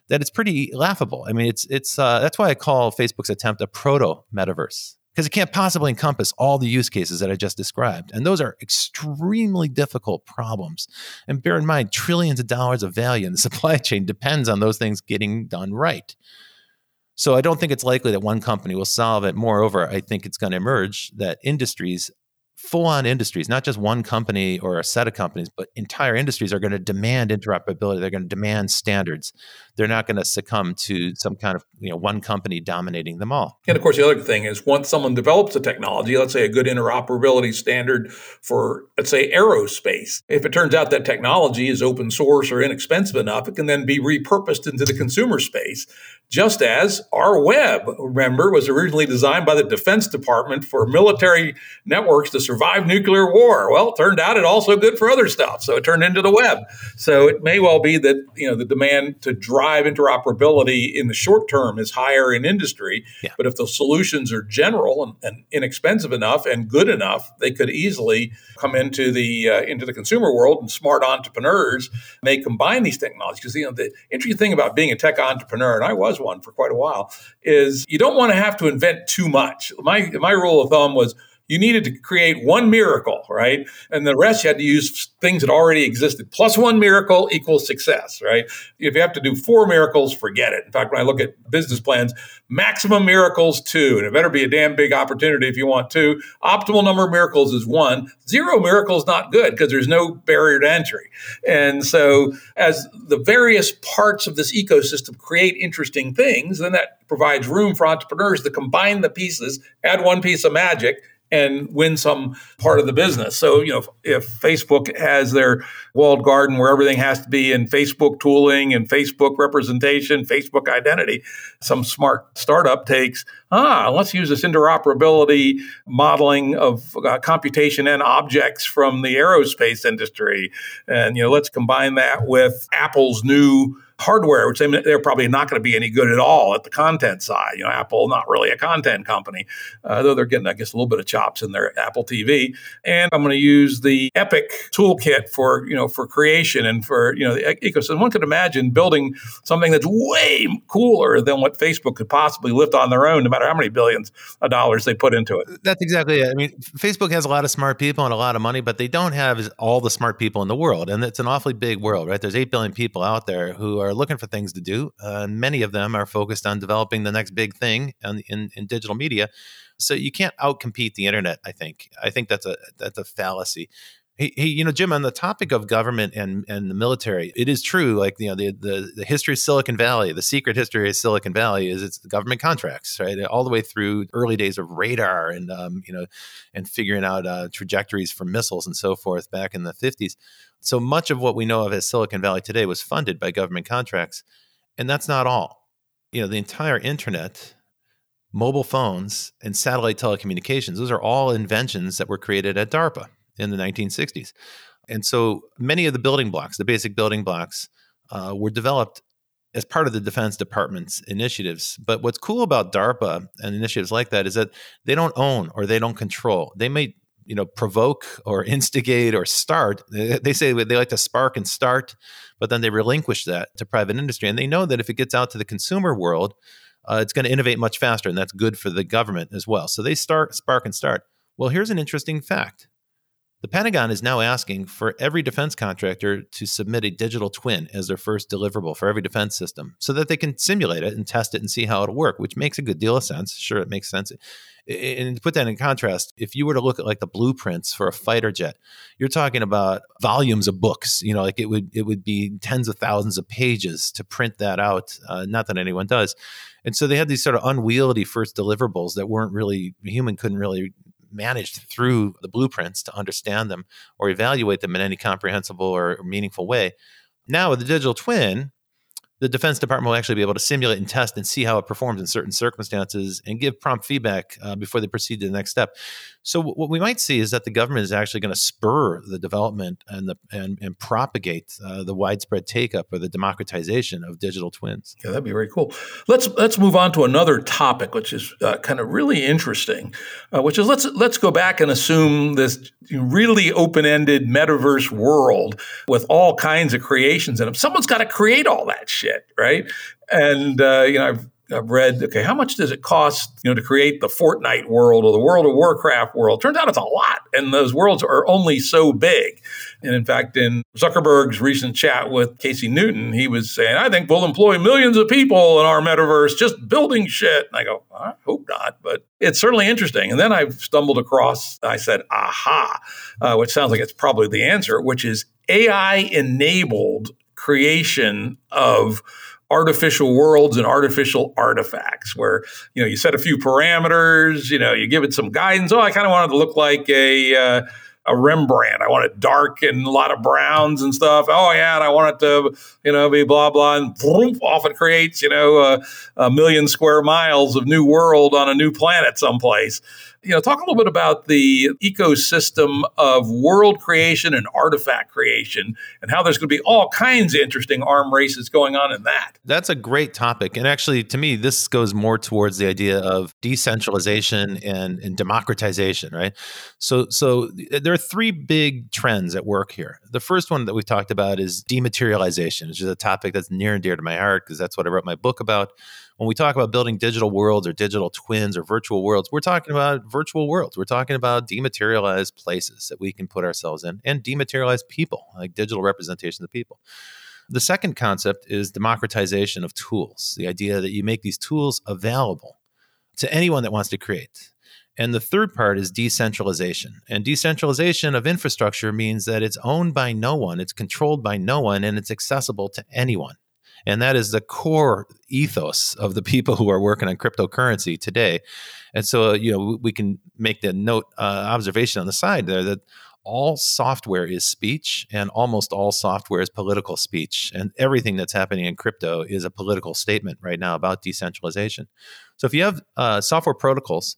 that it's pretty laughable. I mean, it's it's uh, that's why I call Facebook's attempt a proto metaverse because it can't possibly encompass all the use cases that I just described. And those are extremely difficult problems. And bear in mind, trillions of dollars of value in the supply chain depends on those things getting done right. So I don't think it's likely that one company will solve it. Moreover, I think it's going to emerge that industries full on industries, not just one company or a set of companies, but entire industries are going to demand interoperability. They're going to demand standards. They're not going to succumb to some kind of you know one company dominating them all. And of course, the other thing is once someone develops a technology, let's say a good interoperability standard for let's say aerospace, if it turns out that technology is open source or inexpensive enough, it can then be repurposed into the consumer space. Just as our web, remember, was originally designed by the Defense Department for military networks to survive nuclear war. Well, it turned out it also good for other stuff. So it turned into the web. So it may well be that, you know, the demand to drive interoperability in the short term is higher in industry. Yeah. But if the solutions are general and, and, inexpensive enough and good enough, they could easily come into the uh, into the consumer world and smart entrepreneurs may combine these technologies. Because you know the interesting thing about being a tech entrepreneur, and I was one for quite a while, is you don't want to have to invent too much. My my rule of thumb was you needed to create one miracle, right? And the rest you had to use things that already existed. Plus one miracle equals success, right? If you have to do four miracles, forget it. In fact, when I look at business plans, maximum miracles two, and it better be a damn big opportunity if you want two. Optimal number of miracles is one. Zero miracles not good because there's no barrier to entry. And so as the various parts of this ecosystem create interesting things, then that provides room for entrepreneurs to combine the pieces, add one piece of magic, and win some part of the business. So, you know, if, if, Facebook has their walled garden where everything has to be in Facebook tooling and Facebook representation, Facebook identity, some smart startup takes, ah, let's use this interoperability modeling of uh, computation and objects from the aerospace industry. And, you know, let's combine that with Apple's new hardware, which they, they're probably not going to be any good at all at the content side. You know, Apple not really a content company, uh, though they're getting, I guess, a little bit of chops in their Apple TV. And I'm going to use the Epic toolkit for you know for creation and for you know the ecosystem. One could imagine building something that's way cooler than what Facebook could possibly lift on their own, no matter how many billions of dollars they put into it. That's exactly it. I mean, Facebook has a lot of smart people and a lot of money, but they don't have all the smart people in the world, and it's an awfully big world, right? There's eight billion people out there who are looking for things to do. Uh, many of them are focused on developing the next big thing in, in, in digital media. So you can't outcompete the internet. I think. I think that's a that's a fallacy. Hey, hey, you know, Jim, on the topic of government and, and the military, it is true. Like, you know, the, the, the history of Silicon Valley, the secret history of Silicon Valley is it's government contracts, right? All the way through early days of radar and, um, you know, and figuring out uh, trajectories for missiles and so forth back in the 50s. So much of what we know of as Silicon Valley today was funded by government contracts. And that's not all. You know, the entire internet, mobile phones, and satellite telecommunications, those are all inventions that were created at DARPA in the 1960s. And so many of the building blocks, the basic building blocks, uh, were developed as part of the Defense Department's initiatives. But what's cool about DARPA and initiatives like that is that they don't own or they don't control. They may you know provoke or instigate or start they say they like to spark and start but then they relinquish that to private industry and they know that if it gets out to the consumer world uh, it's going to innovate much faster and that's good for the government as well so they start spark and start well here's an interesting fact the Pentagon is now asking for every defense contractor to submit a digital twin as their first deliverable for every defense system so that they can simulate it and test it and see how it'll work, which makes a good deal of sense. Sure, it makes sense. And to put that in contrast, if you were to look at like the blueprints for a fighter jet, you're talking about volumes of books. You know, like it would it would be tens of thousands of pages to print that out. Uh, not that anyone does. And so they had these sort of unwieldy first deliverables that weren't really human couldn't really managed through the blueprints to understand them or evaluate them in any comprehensible or meaningful way. Now, with the digital twin, the Defense Department will actually be able to simulate and test and see how it performs in certain circumstances and give prompt feedback uh, before they proceed to the next step. So what we might see is that the government is actually going to spur the development and the and, and propagate uh, the widespread take up or the democratization of digital twins. Yeah, that'd be very cool. Let's let's move on to another topic, which is uh, kind of really interesting, uh, which is let's let's go back and assume this really open ended metaverse world with all kinds of creations in them. Someone's got to create all that shit, right? And uh, you know, I've I've read, okay, how much does it cost, you know, to create the Fortnite world or the World of Warcraft world? Turns out it's a lot, and those worlds are only so big. And in fact, in Zuckerberg's recent chat with Casey Newton, he was saying, I think we'll employ millions of people in our metaverse just building shit. And I go, I hope not, but it's certainly interesting. And then I stumbled across, I said, aha, uh, which sounds like it's probably the answer, which is AI enabled creation of artificial worlds and artificial artifacts where you know you set a few parameters you know you give it some guidance oh i kind of wanted to look like a uh, a Rembrandt. I want it dark and a lot of browns and stuff. Oh yeah, and I want it to, you know, be blah blah, and boom, off it creates, you know, a, a million square miles of new world on a new planet someplace you know, talk a little bit about the ecosystem of world creation and artifact creation and how there's going to be all kinds of interesting arm races going on in that. That's a great topic. And actually, to me, this goes more towards the idea of decentralization and, and democratization, right? So, so uh, there are three big trends at work here. The first one that we've talked about is dematerialization, which is a topic that's near and dear to my heart because that's what I wrote my book about when we talk about building digital worlds or digital twins or virtual worlds, we're talking about virtual worlds. We're talking about dematerialized places that we can put ourselves in and dematerialized people, like digital representations of people. The second concept is democratization of tools, the idea that you make these tools available to anyone that wants to create. And the third part is decentralization. And decentralization of infrastructure means that it's owned by no one, it's controlled by no one, and it's accessible to anyone. And that is the core ethos of the people who are working on cryptocurrency today. And so, you know, we can make the note uh, observation on the side there that all software is speech and almost all software is political speech. And everything that's happening in crypto is a political statement right now about decentralization. So if you have uh, software protocols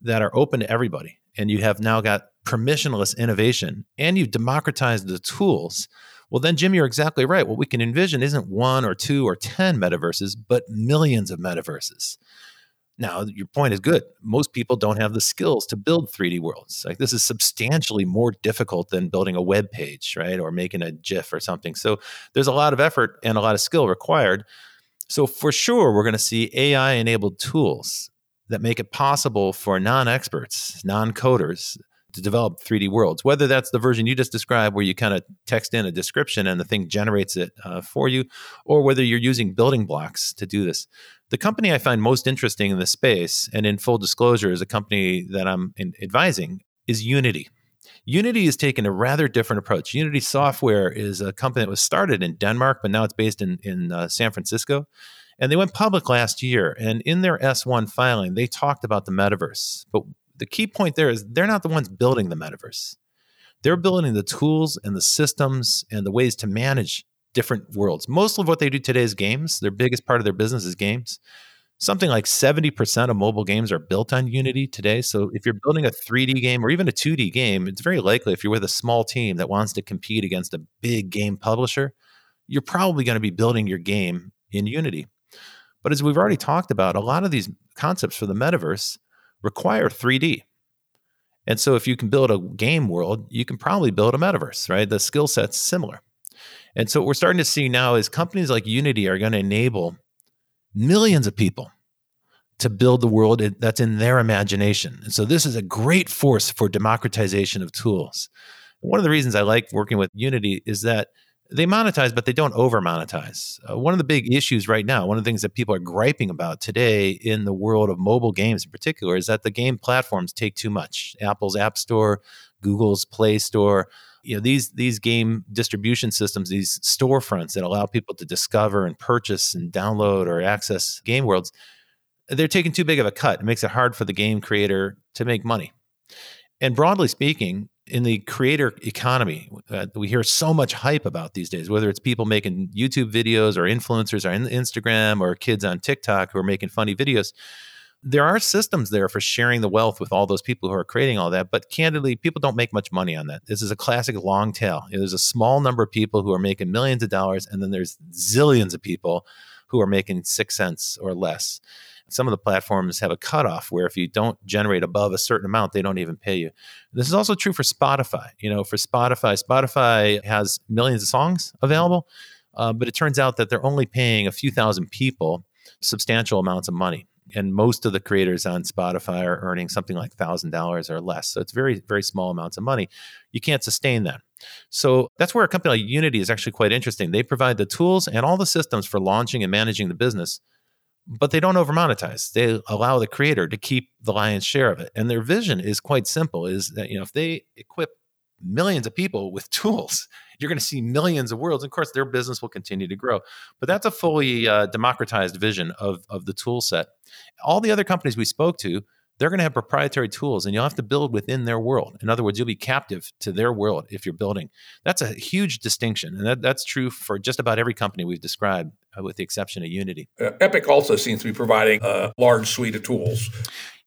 that are open to everybody and you have now got permissionless innovation and you've democratized the tools well, then, Jim, you're exactly right. What we can envision isn't one or two or 10 metaverses, but millions of metaverses. Now, your point is good. Most people don't have the skills to build 3D worlds. Like this is substantially more difficult than building a web page, right? Or making a GIF or something. So there's a lot of effort and a lot of skill required. So for sure, we're going to see AI enabled tools that make it possible for non experts, non coders, to develop 3D worlds, whether that's the version you just described where you kind of text in a description and the thing generates it uh, for you, or whether you're using building blocks to do this. The company I find most interesting in this space, and in full disclosure, is a company that I'm advising, is Unity. Unity has taken a rather different approach. Unity Software is a company that was started in Denmark, but now it's based in, in uh, San Francisco. And they went public last year. And in their S1 filing, they talked about the metaverse. But the key point there is they're not the ones building the metaverse. They're building the tools and the systems and the ways to manage different worlds. Most of what they do today is games. Their biggest part of their business is games. Something like 70% of mobile games are built on Unity today. So if you're building a 3D game or even a 2D game, it's very likely if you're with a small team that wants to compete against a big game publisher, you're probably going to be building your game in Unity. But as we've already talked about, a lot of these concepts for the metaverse require 3D. And so if you can build a game world, you can probably build a metaverse, right? The skill set's similar. And so what we're starting to see now is companies like Unity are going to enable millions of people to build the world that's in their imagination. And so this is a great force for democratization of tools. One of the reasons I like working with Unity is that they monetize, but they don't over monetize. Uh, one of the big issues right now, one of the things that people are griping about today in the world of mobile games in particular, is that the game platforms take too much. Apple's App Store, Google's Play Store, you know these these game distribution systems, these storefronts that allow people to discover and purchase and download or access game worlds, they're taking too big of a cut. It makes it hard for the game creator to make money. And broadly speaking, in the creator economy uh, we hear so much hype about these days whether it's people making youtube videos or influencers on instagram or kids on tiktok who are making funny videos there are systems there for sharing the wealth with all those people who are creating all that. But candidly, people don't make much money on that. This is a classic long tail. There's a small number of people who are making millions of dollars, and then there's zillions of people who are making six cents or less. Some of the platforms have a cutoff where if you don't generate above a certain amount, they don't even pay you. This is also true for Spotify. You know, for Spotify, Spotify has millions of songs available, uh, but it turns out that they're only paying a few thousand people substantial amounts of money and most of the creators on Spotify are earning something like thousand dollars or less. So it's very, very small amounts of money. You can't sustain that. So that's where a company like Unity is actually quite interesting. They provide the tools and all the systems for launching and managing the business, but they don't over monetize. They allow the creator to keep the lion's share of it. And their vision is quite simple: is that you know if they equip millions of people with tools. You're going to see millions of worlds. And of course, their business will continue to grow. But that's a fully uh, democratized vision of, of the tool set. All the other companies we spoke to, they're going to have proprietary tools and you'll have to build within their world. In other words, you'll be captive to their world if you're building. That's a huge distinction. And that, that's true for just about every company we've described, uh, with the exception of Unity. Uh, Epic also seems to be providing a large suite of tools.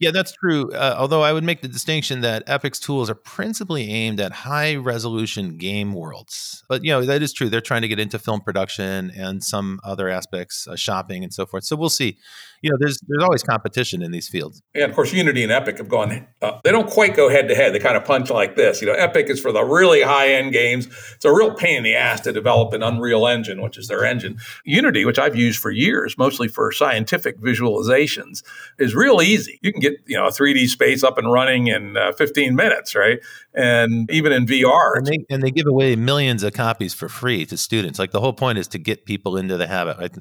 Yeah, that's true. Uh, although I would make the distinction that Epic's tools are principally aimed at high resolution game worlds. But, you know, that is true. They're trying to get into film production and some other aspects, uh, shopping and so forth. So we'll see. You know, there's there's always competition in these fields. And of course, Unity and Epic have gone, uh, they don't quite go head to head. They kind of punch like this. You know, Epic is for the really high end games. It's a real pain in the ass to develop an Unreal Engine, which is their engine. Unity, which I've used for years, mostly for scientific visualizations, is real easy. You can get you know a 3D space up and running in uh, 15 minutes, right? And even in VR, and they, and they give away millions of copies for free to students. Like the whole point is to get people into the habit. Right?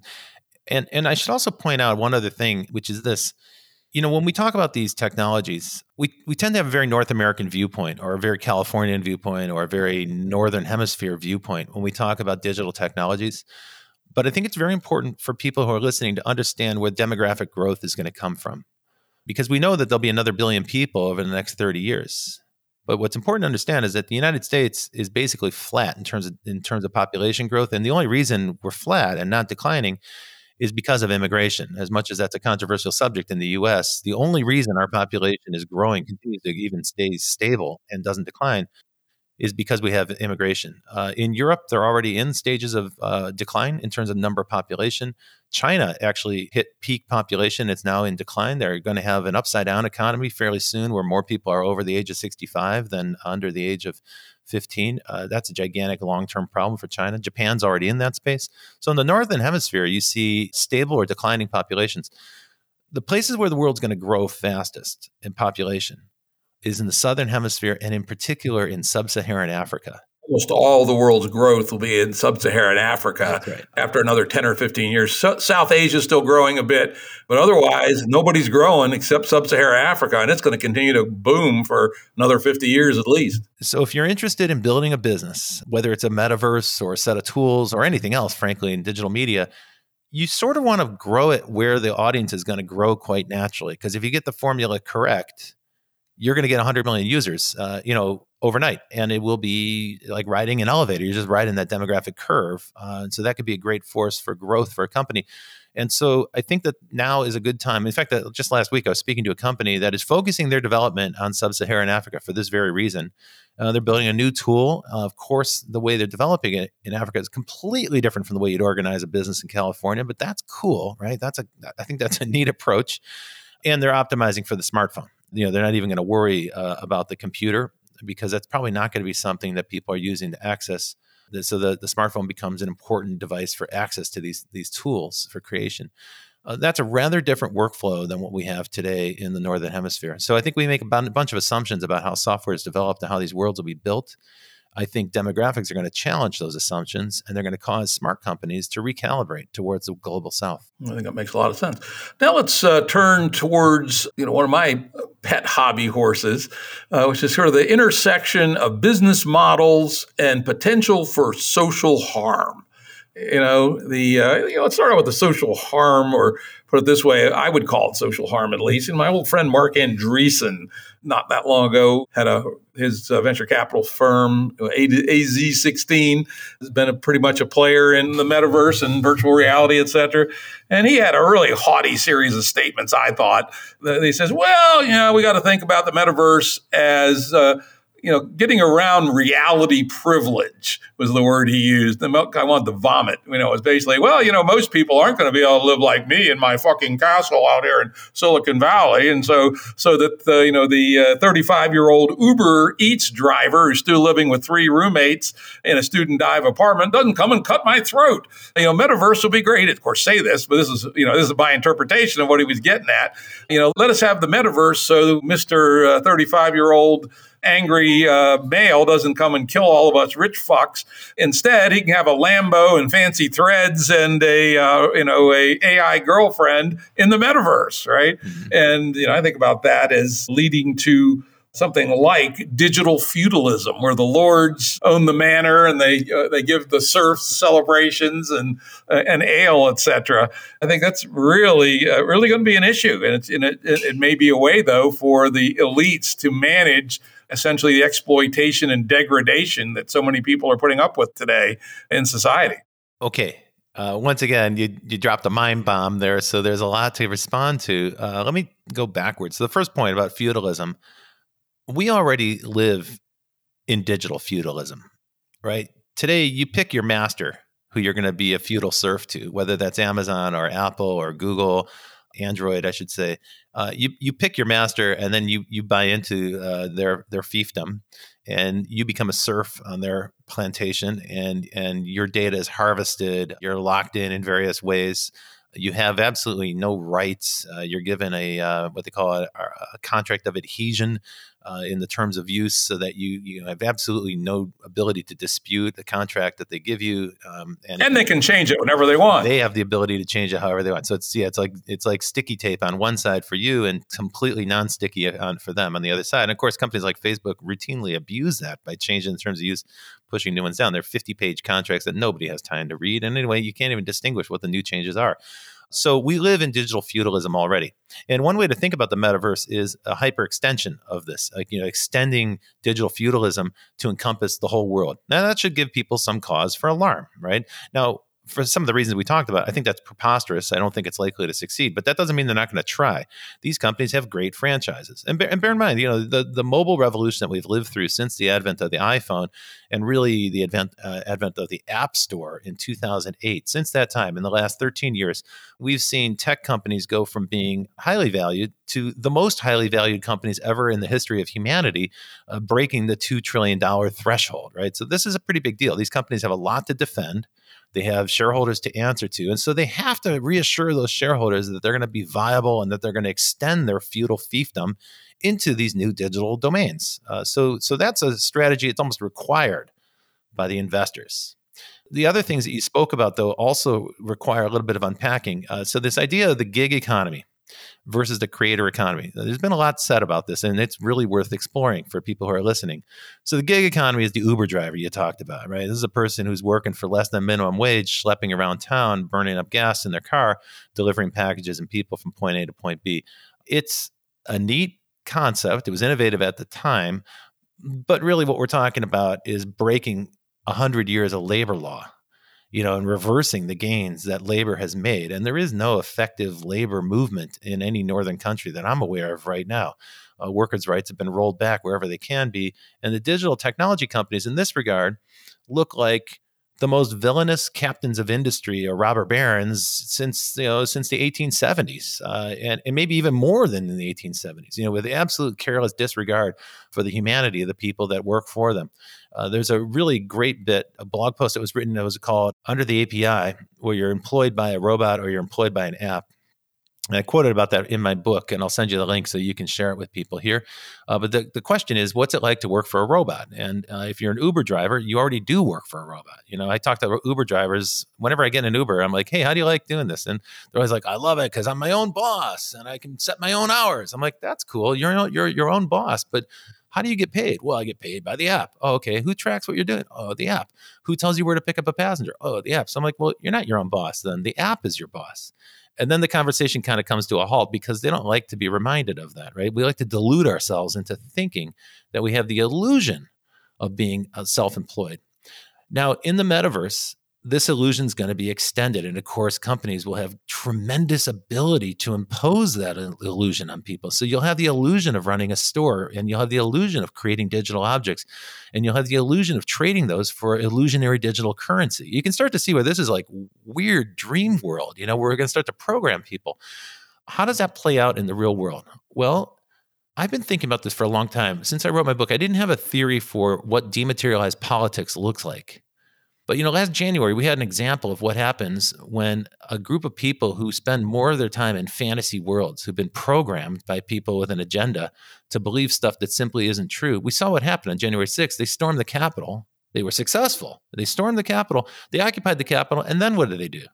And and I should also point out one other thing, which is this. You know, when we talk about these technologies, we, we tend to have a very North American viewpoint or a very Californian viewpoint or a very Northern Hemisphere viewpoint when we talk about digital technologies. But I think it's very important for people who are listening to understand where demographic growth is going to come from. Because we know that there'll be another billion people over the next 30 years. But what's important to understand is that the United States is basically flat in terms of in terms of population growth. And the only reason we're flat and not declining is because of immigration. As much as that's a controversial subject in the US, the only reason our population is growing, continues to even stay stable and doesn't decline is because we have immigration. Uh, in Europe, they're already in stages of uh, decline in terms of number of population. China actually hit peak population. It's now in decline. They're going to have an upside down economy fairly soon where more people are over the age of 65 than under the age of 15. Uh, that's a gigantic long term problem for China. Japan's already in that space. So in the Northern Hemisphere, you see stable or declining populations. The places where the world's going to grow fastest in population is in the southern hemisphere and in particular in sub-Saharan Africa. Almost all the world's growth will be in sub-Saharan Africa right. after another 10 or 15 years. So, South Asia is still growing a bit, but otherwise nobody's growing except sub-Saharan Africa and it's going to continue to boom for another 50 years at least. So if you're interested in building a business, whether it's a metaverse or a set of tools or anything else frankly in digital media, you sort of want to grow it where the audience is going to grow quite naturally because if you get the formula correct, you're going to get 100 million users, uh, you know, overnight, and it will be like riding an elevator. You're just riding that demographic curve, uh, and so that could be a great force for growth for a company. And so I think that now is a good time. In fact, that just last week I was speaking to a company that is focusing their development on sub-Saharan Africa for this very reason. Uh, they're building a new tool. Uh, of course, the way they're developing it in Africa is completely different from the way you'd organize a business in California, but that's cool, right? That's a I think that's a neat approach. And they're optimizing for the smartphone you know they're not even going to worry uh, about the computer because that's probably not going to be something that people are using to access so the, the smartphone becomes an important device for access to these these tools for creation. Uh, that's a rather different workflow than what we have today in the northern hemisphere. So i think we make a bunch of assumptions about how software is developed and how these worlds will be built I think demographics are going to challenge those assumptions and they're going to cause smart companies to recalibrate towards the global south. I think that makes a lot of sense. Now let's uh, turn towards you know one of my pet hobby horses, uh, which is sort of the intersection of business models and potential for social harm. You know the uh, you know let's start out with the social harm, or put it this way, I would call it social harm at least. And my old friend Marc Andreessen not that long ago had a his uh, venture capital firm AZ16 has been a, pretty much a player in the metaverse and virtual reality, et cetera. And he had a really haughty series of statements. I thought he says, "Well, you know, we got to think about the metaverse as." Uh, you know, getting around reality privilege was the word he used. I wanted to vomit. You know, it was basically, well, you know, most people aren't going to be able to live like me in my fucking castle out here in Silicon Valley, and so so that the you know the 35 uh, year old Uber Eats driver who's still living with three roommates in a student dive apartment doesn't come and cut my throat. You know, metaverse will be great. Of course, say this, but this is you know this is my interpretation of what he was getting at. You know, let us have the metaverse so 35 uh, year old angry uh, male doesn't come and kill all of us rich fucks. Instead, he can have a Lambo and fancy threads and a uh, you know a AI girlfriend in the metaverse, right? Mm-hmm. And you know, I think about that as leading to something like digital feudalism, where the lords own the manor and they uh, they give the serfs celebrations and uh, and ale, etc. I think that's really uh, really going to be an issue, and, it's, and it, it may be a way though for the elites to manage essentially the exploitation and degradation that so many people are putting up with today in society. Okay. Uh, once again, you, you dropped a mind bomb there, so there's a lot to respond to. Uh, let me go backwards. So, the first point about feudalism we already live in digital feudalism, right? Today, you pick your master who you're going to be a feudal serf to, whether that's Amazon or Apple or Google Android, I should say. Uh, you you pick your master, and then you you buy into uh, their their fiefdom, and you become a serf on their plantation, and and your data is harvested. You're locked in in various ways. You have absolutely no rights. Uh, you're given a uh, what they call a, a contract of adhesion, uh, in the terms of use so that you you have absolutely no ability to dispute the contract that they give you um, and, and they can change it whenever they want. They have the ability to change it however they want. So it's yeah it's like it's like sticky tape on one side for you and completely non-sticky on for them on the other side. And of course companies like facebook routinely abuse that by changing the terms of use pushing new ones down. They're 50 page contracts that nobody has time to read. And anyway you can't even distinguish what the new changes are so we live in digital feudalism already. And one way to think about the metaverse is a hyperextension of this, like you know, extending digital feudalism to encompass the whole world. Now that should give people some cause for alarm, right? Now, for some of the reasons we talked about, I think that's preposterous. I don't think it's likely to succeed, but that doesn't mean they're not going to try. These companies have great franchises, and bear, and bear in mind, you know, the the mobile revolution that we've lived through since the advent of the iPhone, and really the advent uh, advent of the App Store in 2008. Since that time, in the last 13 years, we've seen tech companies go from being highly valued to the most highly valued companies ever in the history of humanity, uh, breaking the two trillion dollar threshold. Right, so this is a pretty big deal. These companies have a lot to defend. They have shareholders to answer to. And so they have to reassure those shareholders that they're going to be viable and that they're going to extend their feudal fiefdom into these new digital domains. Uh, so, so that's a strategy It's almost required by the investors. The other things that you spoke about, though, also require a little bit of unpacking. Uh, so, this idea of the gig economy, versus the creator economy. There's been a lot said about this, and it's really worth exploring for people who are listening. So, the gig economy is the Uber driver you talked about, right? This is a person who's working for less than minimum wage, schlepping around town, burning up gas in their car, delivering packages and people from point A to point B. It's a neat concept. It was innovative at the time, but really, what we're talking about is breaking 100 years of labor law you know, and reversing the gains that labor has made. And there is no effective labor movement in any northern country that I'm aware of right now. Uh, workers' rights have been rolled back wherever they can be. And the digital technology companies, in this regard, look like the most villainous captains of industry or robber barons since you know since the 1870s uh, and, and maybe even more than in the 1870s you know with absolute careless disregard for the humanity of the people that work for them. Uh, there's a really great bit a blog post that was written that was called under the api where you're employed by a robot or you're employed by an app and I quoted about that in my book, and I'll send you the link so you can share it with people here. Uh, but the, the question is, what's it like to work for a robot? And uh, if you're an Uber driver, you already do work for a robot. You know, I talk to Uber drivers whenever I get an Uber. I'm like, hey, how do you like doing this? And they're always like, I love it because I'm my own boss and I can set my own hours. I'm like, that's cool. You're you're your own boss, but how do you get paid? Well, I get paid by the app. Oh, okay. Who tracks what you're doing? Oh, the app. Who tells you where to pick up a passenger? Oh, the app. So I'm like, well, you're not your own boss then. The app is your boss And then the conversation kind of comes to a halt because they don't like to be reminded of that, right? We like to delude ourselves into thinking that we have the illusion of being uh, self employed. Now, in the metaverse, this illusion is going to be extended. And of course, companies will have tremendous ability to impose that illusion on people. So you'll have the illusion of running a store, and you'll have the illusion of creating digital objects, and you'll have the illusion of trading those for illusionary digital currency. You can start to see where this is like weird dream world, you know, where we're going to start to program people. How does that play out in the real world? Well, I've been thinking about this for a long time. Since I wrote my book, I didn't have a theory for what dematerialized politics looks like. But you know, last January we had an example of what happens when a group of people who spend more of their time in fantasy worlds, who've been programmed by people with an agenda to believe stuff that simply isn't true. We saw what happened on January 6th. They stormed the Capitol. They were successful. They stormed the Capitol. They occupied the Capitol, and then what did they do?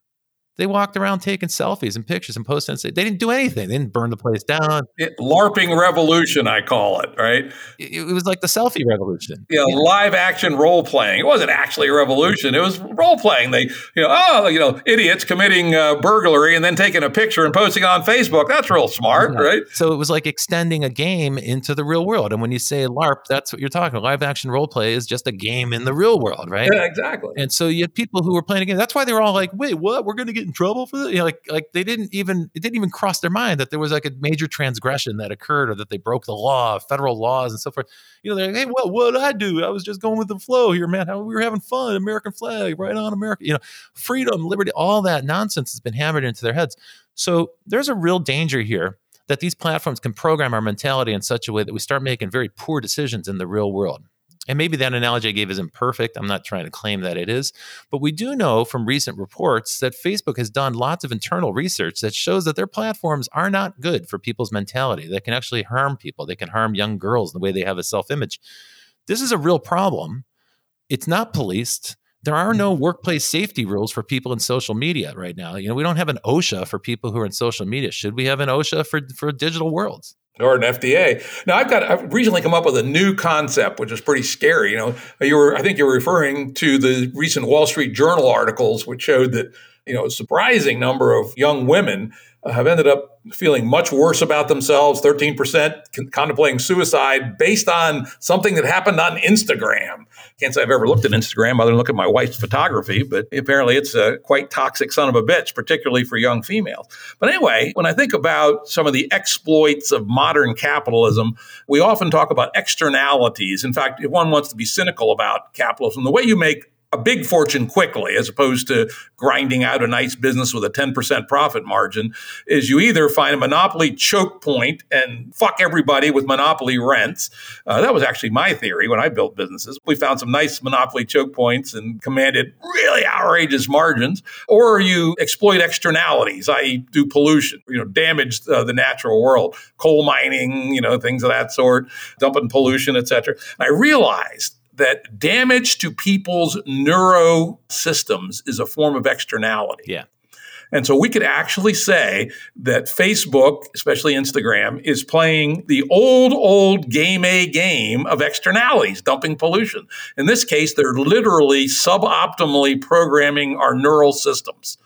They walked around taking selfies and pictures and posting. They didn't do anything. They didn't burn the place down. It, LARPing revolution, I call it. Right? It, it was like the selfie revolution. Yeah, you know, live action role playing. It wasn't actually a revolution. It was role playing. They, you know, oh, you know, idiots committing uh, burglary and then taking a picture and posting on Facebook. That's real smart, yeah. right? So it was like extending a game into the real world. And when you say LARP, that's what you're talking. Live action role play is just a game in the real world, right? Yeah, exactly. And so you had people who were playing a game. That's why they were all like, "Wait, what? We're going to get in trouble for this? You know, like like they didn't even it didn't even cross their mind that there was like a major transgression that occurred or that they broke the law, federal laws and so forth. You know, they're like, hey, what what did I do? I was just going with the flow here, man. How we were having fun, American flag, right on America. You know, freedom, liberty, all that nonsense has been hammered into their heads. So there's a real danger here that these platforms can program our mentality in such a way that we start making very poor decisions in the real world. And maybe that analogy I gave isn't perfect. I'm not trying to claim that it is. But we do know from recent reports that Facebook has done lots of internal research that shows that their platforms are not good for people's mentality. They can actually harm people, they can harm young girls in the way they have a self image. This is a real problem. It's not policed. There are no mm. workplace safety rules for people in social media right now. You know, we don't have an OSHA for people who are in social media. Should we have an OSHA for, for digital worlds? Or an FDA. Now, I've got I've recently come up with a new concept, which is pretty scary. You know, you were I think you were referring to the recent Wall Street Journal articles, which showed that you know a surprising number of young women have ended up feeling much worse about themselves, 13% contemplating suicide based on something that happened on Instagram. Can't say I've ever looked at Instagram other than look at my wife's photography, but apparently it's a quite toxic son of a bitch, particularly for young females. But anyway, when I think about some of the exploits of modern capitalism, we often talk about externalities. In fact, if one wants to be cynical about capitalism, the way you make a big fortune quickly as opposed to grinding out a nice business with a 10% profit margin is you either find a monopoly choke point and fuck everybody with monopoly rents. Uh, that was actually my theory when I built businesses. We found some nice monopoly choke points and commanded really outrageous margins, or you exploit externalities, i.e., do pollution, you know, damage uh, the natural world, coal mining, you know, things of that sort, dumping pollution, et etc. I realized that damage to people's neuro systems is a form of externality. Yeah. And so we could actually say that Facebook, especially Instagram, is playing the old, old game A game of externalities, dumping pollution. In this case, they're literally suboptimally programming our neural systems.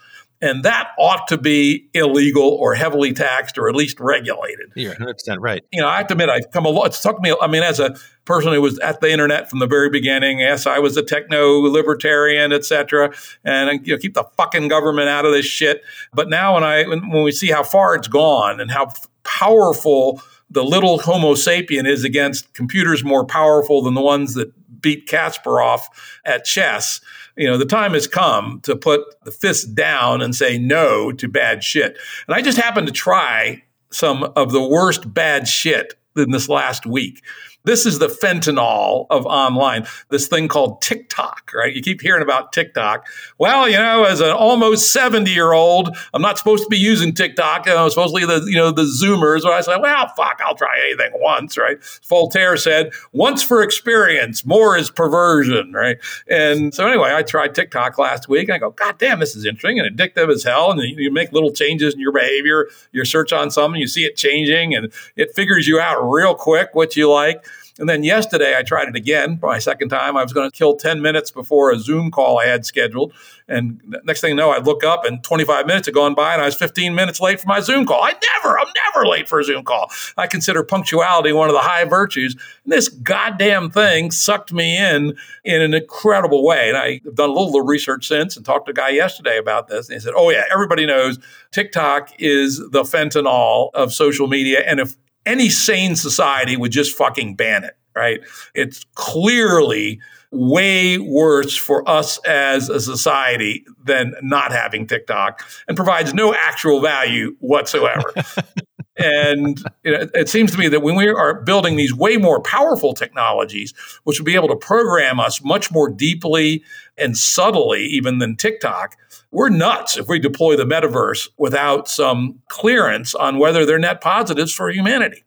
And that ought to be illegal or heavily taxed or at least regulated. You're 100% right. You know, I have to admit, I've come a lot. It's took me, I mean, as a person who was at the internet from the very beginning, yes, I was a techno libertarian, et cetera, and you know, keep the fucking government out of this shit. But now when I, when we see how far it's gone and how powerful the little Homo sapien is against computers more powerful than the ones that beat Kasparov at chess, you know, the time has come to put the fist down and say no to bad shit. And I just happened to try some of the worst bad shit in this last week. This is the fentanyl of online, this thing called TikTok, right? You keep hearing about TikTok. Well, you know, as an almost 70 year old, I'm not supposed to be using TikTok. Know, supposedly the, you know, the Zoomers. Or I said, well, fuck, I'll try anything once, right? Voltaire said, once for experience, more is perversion, right? And so anyway, I tried TikTok last week and I go, God damn, this is interesting and addictive as hell. And you make little changes in your behavior, you search on something, you see it changing and it figures you out real quick what you like. And then yesterday, I tried it again for my second time. I was going to kill 10 minutes before a Zoom call I had scheduled. And next thing you know, I look up and 25 minutes had gone by and I was 15 minutes late for my Zoom call. I never, I'm never late for a Zoom call. I consider punctuality one of the high virtues. And this goddamn thing sucked me in in an incredible way. And I've done a little research since and talked to a guy yesterday about this. And he said, Oh, yeah, everybody knows TikTok is the fentanyl of social media. And if any sane society would just fucking ban it, right? It's clearly way worse for us as a society than not having TikTok and provides no actual value whatsoever. and it, it, seems to me that when we are building these way more powerful technologies, which will be able to program us much more deeply and subtly, even than TikTok, we're nuts if we deploy the metaverse without some clearance on whether they're net positives for humanity.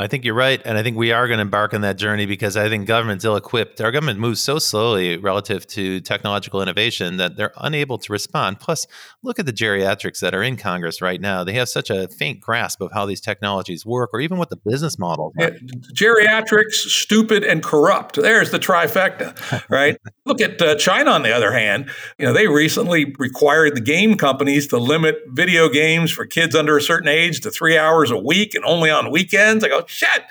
I think you're right. And I think we are going to embark on that journey because I think government's ill equipped. Our government moves so slowly relative to technological innovation that they're unable to respond. Plus, look at the geriatrics that are in Congress right now. They have such a faint grasp of how these technologies work or even what the business model yeah, Geriatrics, stupid, and corrupt. There's the trifecta, right? look at uh, China, on the other hand. You know, they recently required the game companies to limit video games for kids under a certain age to three hours a week and only on weekends. I go, shit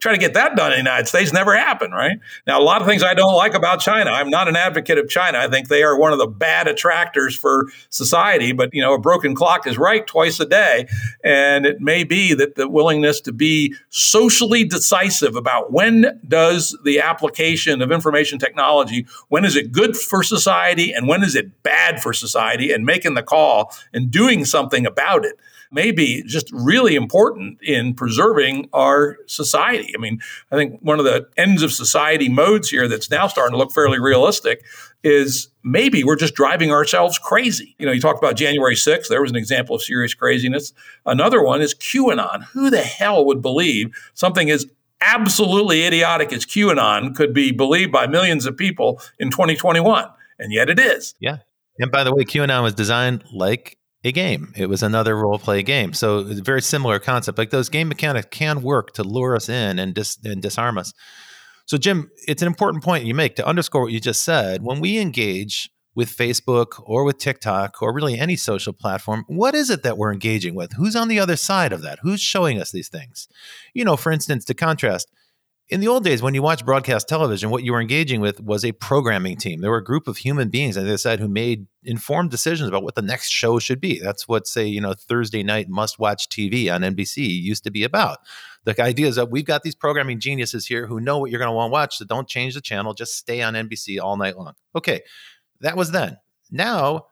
try to get that done in the United States never happened, right? Now, a lot of things I don't like about China. I'm not an advocate of China. I think they are one of the bad attractors for society, but you know, a broken clock is right twice a day. And it may be that the willingness to be socially decisive about when does the application of information technology, when is it good for society and when is it bad for society, and making the call and doing something about it may be just really important in preserving our society. I mean, I think one of the ends of society modes here that's now starting to look fairly realistic is maybe we're just driving ourselves crazy. You know, you talked about January 6th, there was an example of serious craziness. Another one is QAnon. Who the hell would believe something as absolutely idiotic as QAnon could be believed by millions of people in 2021? And yet it is. Yeah. And by the way, QAnon was designed like a game. It was another role play game. So it's a very similar concept. Like those game mechanics can work to lure us in and, dis- and disarm us. So, Jim, it's an important point you make to underscore what you just said. When we engage with Facebook or with TikTok or really any social platform, what is it that we're engaging with? Who's on the other side of that? Who's showing us these things? You know, for instance, to contrast, in the old days, when you watch broadcast television, what you were engaging with was a programming mm-hmm. team. There were a group of human beings, as I said, who made informed decisions about what the next show should be. That's what, say, you know, Thursday night must watch TV on NBC used to be about. The idea is that we've got these programming geniuses here who know what you're going to want to watch, so don't change the channel, just stay on NBC all night long. Okay, that was then. Now,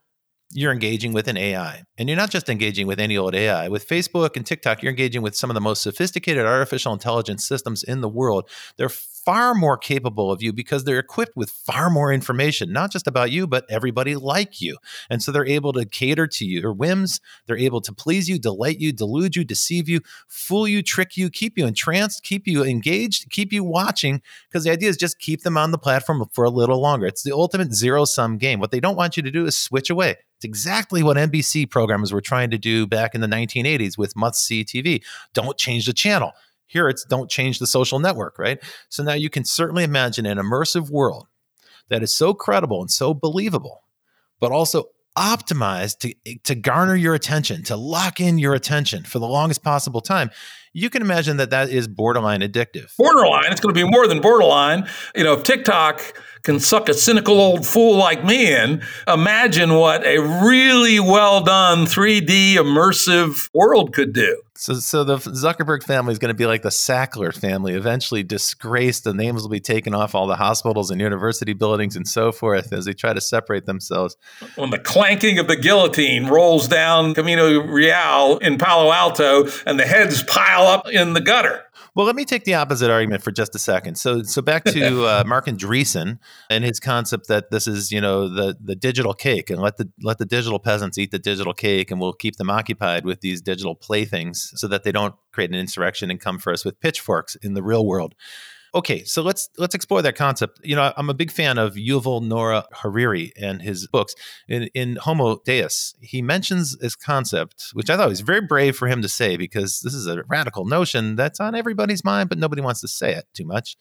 you're engaging with an AI. And you're not just engaging with any old AI. With Facebook and TikTok, you're engaging with some of the most sophisticated artificial intelligence systems in the world. They're far more capable of you because they're equipped with far more information, not just about you, but everybody like you. And so they're able to cater to your whims. They're able to please you, delight you, delude you, deceive you, fool you, trick you, keep you entranced, keep you engaged, keep you watching. Because the idea is just keep them on the platform for a little longer. It's the ultimate zero sum game. What they don't want you to do is switch away. It's exactly what NBC programmers were trying to do back in the 1980s with must see TV. Don't change the channel. Here it's don't change the social network, right? So now you can certainly imagine an immersive world that is so credible and so believable, but also optimized to, to garner your attention, to lock in your attention for the longest possible time. You can imagine that that is borderline addictive. Borderline, it's going to be more than borderline. You know, if TikTok can suck a cynical old fool like me in, imagine what a really well done 3D immersive world could do. So, so the Zuckerberg family is going to be like the Sackler family, eventually disgraced. The names will be taken off all the hospitals and university buildings and so forth as they try to separate themselves. When the clanking of the guillotine rolls down Camino Real in Palo Alto and the heads pile up in the gutter. Well, let me take the opposite argument for just a second. So, so back to uh, Marc Andreessen and his concept that this is, you know, the the digital cake, and let the let the digital peasants eat the digital cake, and we'll keep them occupied with these digital playthings, so that they don't create an insurrection and come for us with pitchforks in the real world. Okay, so let's let's explore that concept. You know, I'm a big fan of Yuval Noah Harari and his books. In, in Homo Deus, he mentions this concept, which I thought was very brave for him to say because this is a radical notion that's on everybody's mind, but nobody wants to say it too much.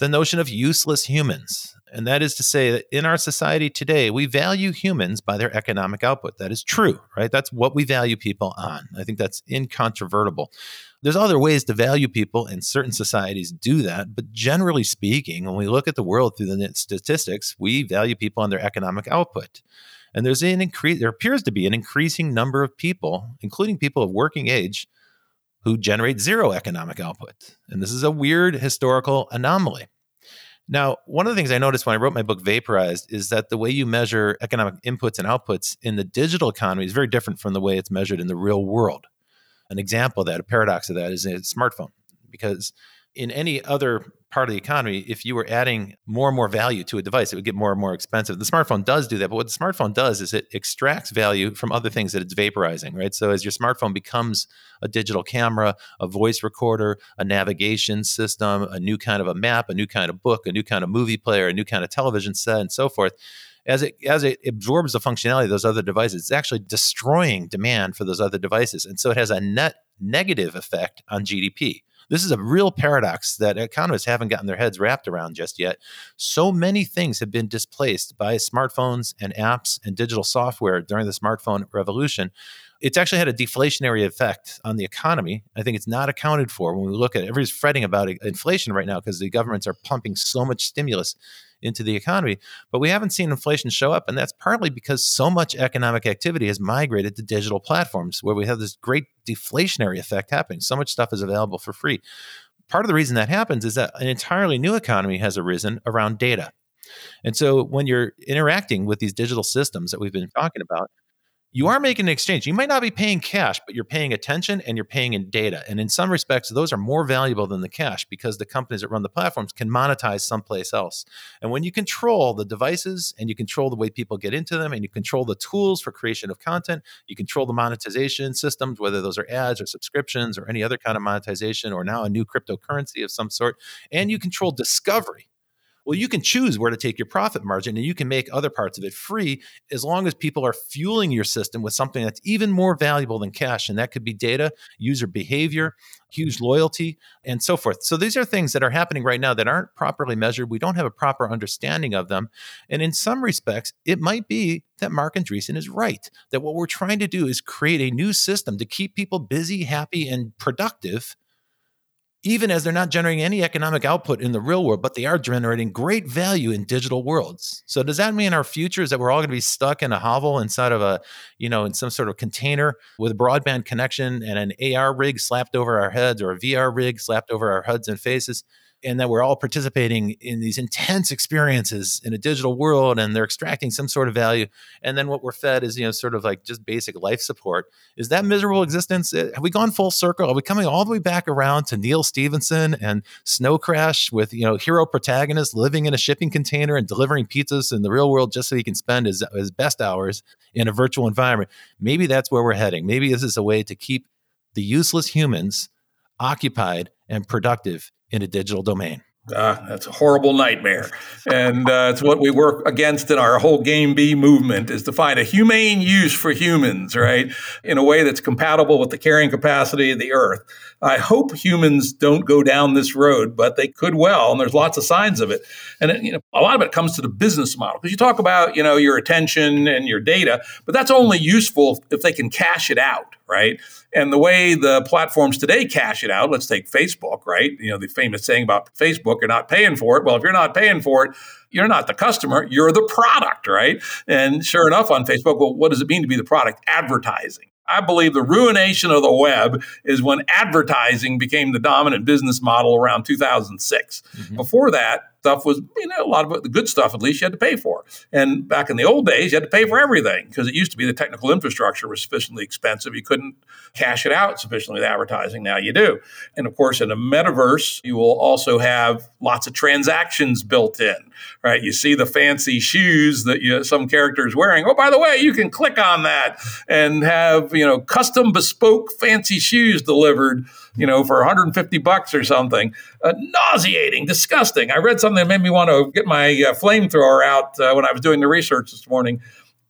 The notion of useless humans. And that is to say that in our society today, we value humans by their economic output. That is true, right? That's what we value people on. I think that's incontrovertible. There's other ways to value people, and certain societies do that. But generally speaking, when we look at the world through the statistics, we value people on their economic output. And there's an increase, there appears to be an increasing number of people, including people of working age, who generate zero economic output. And this is a weird historical anomaly. Now, one of the things I noticed when I wrote my book Vaporized is that the way you measure economic inputs and outputs in the digital economy is very different from the way it's measured in the real world. An example of that, a paradox of that, is a smartphone, because in any other part of the economy, if you were adding more and more value to a device, it would get more and more expensive. The smartphone does do that, but what the smartphone does is it extracts value from other things that it's vaporizing, right? So as your smartphone becomes a digital camera, a voice recorder, a navigation system, a new kind of a map, a new kind of book, a new kind of movie player, a new kind of television set, and so forth. As it as it absorbs the functionality of those other devices, it's actually destroying demand for those other devices, and so it has a net negative effect on GDP. This is a real paradox that economists haven't gotten their heads wrapped around just yet. So many things have been displaced by smartphones and apps and digital software during the smartphone revolution. It's actually had a deflationary effect on the economy. I think it's not accounted for when we look at it. Everybody's fretting about inflation right now because the governments are pumping so much stimulus into the economy. But we haven't seen inflation show up. And that's partly because so much economic activity has migrated to digital platforms where we have this great deflationary effect happening. So much stuff is available for free. Part of the reason that happens is that an entirely new economy has arisen around data. And so when you're interacting with these digital systems that we've been talking about, you are making an exchange. You might not be paying cash, but you're paying attention and you're paying in data. And in some respects, those are more valuable than the cash because the companies that run the platforms can monetize someplace else. And when you control the devices and you control the way people get into them and you control the tools for creation of content, you control the monetization systems, whether those are ads or subscriptions or any other kind of monetization or now a new cryptocurrency of some sort, and you control discovery well, you can choose where to take your profit margin and you can make other parts of it free as long as people are fueling your system with something that's even more valuable than cash. And that could be data, user behavior, huge loyalty, and so forth. So these are things that are happening right now that aren't properly measured. We don't have a proper understanding of them. And in some respects, it might be that Marc Andreessen is right, that what we're trying to do is create a new system to keep people busy, happy, and productive even as they're not generating any economic output in the real world, but they are generating great value in digital worlds. So does that mean our future is that we're all going to be stuck in a hovel inside of a, you know, in some sort of container with a broadband connection and an AR rig slapped over our heads or a VR rig slapped over our heads and faces? And that we're all participating in these intense experiences in a digital world and they're extracting some sort of value and then what we're fed is you know sort of like just basic life support. Is that miserable existence? Eh, have we gone full circle? Are we coming all the way back around to neal stephenson and snow crash with you know hero protagonist living in a shipping container and delivering pizzas in the real world just so he can spend his, his best hours in a virtual environment? Maybe that's where we're heading. Maybe this is a way to keep the useless humans occupied and productive in a digital domain. Uh, that's a horrible nightmare. And uh, it's what we work against in our whole Game B movement is to find a humane use for humans, right? In a way that's compatible with the carrying capacity of the earth. I hope humans don't go down this road, but they could well, and there's lots of signs of it. And it, you know, a lot of it comes to the business model because you talk about, you know, your attention and your data, but that's only useful if they can cash it out, right? And the way the platforms today cash it out, let's take Facebook, right? You know, the famous saying about Facebook, you're not paying for it. Well, if you're not paying for it, you're not the customer, you're the product, right? And sure enough, on Facebook, well, what does it mean to be the product? Advertising. I believe the ruination of the web is when advertising became the dominant business model around 2006. Mm-hmm. Before that, stuff was, you know, a lot of it, the good stuff, at least you had to pay for. And back in the old days, you had to pay for everything because it used to be the technical infrastructure was sufficiently expensive. You couldn't cash it out sufficiently with advertising. Now you do. And of course, in a metaverse, you will also have lots of transactions built in right? You see the fancy shoes that you, some characters wearing. Oh, by the way, you can click on that and have you know custom bespoke fancy shoes delivered, you know, for 150 bucks or something. Uh, nauseating, disgusting. I read something that made me want to get my uh, flamethrower out uh, when I was doing the research this morning.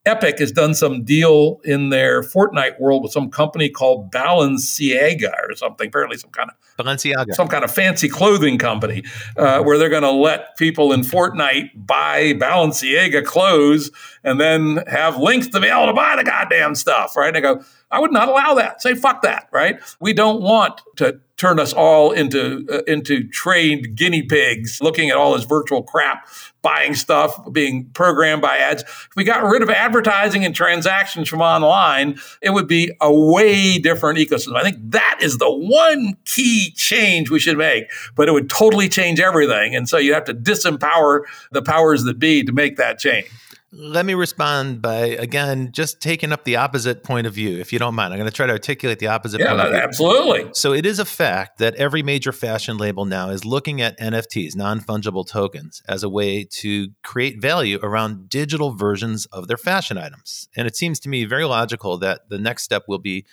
Epic has done some deal in their Fortnite world with some company called Balenciaga or something, apparently some kind of Balenciaga, some kind of fancy clothing company, uh, where they're going to let people in Fortnite buy Balenciaga clothes and then have links to be able to buy the goddamn stuff, right? They go, I would not allow that. Say fuck that, right? We don't want to turn us all into uh, into trained guinea pigs looking at all this virtual crap buying stuff being programmed by ads if we got rid of advertising and transactions from online it would be a way different ecosystem i think that is the one key change we should make but it would totally change everything and so you have to disempower the powers that be to make that change let me respond by again just taking up the opposite point of view, if you don't mind. I'm going to try to articulate the opposite. Yeah, absolutely. So it is a fact that every major fashion label now is looking at NFTs, non fungible tokens, as a way to create value around digital versions of their fashion items. And it seems to me very logical that the next step will be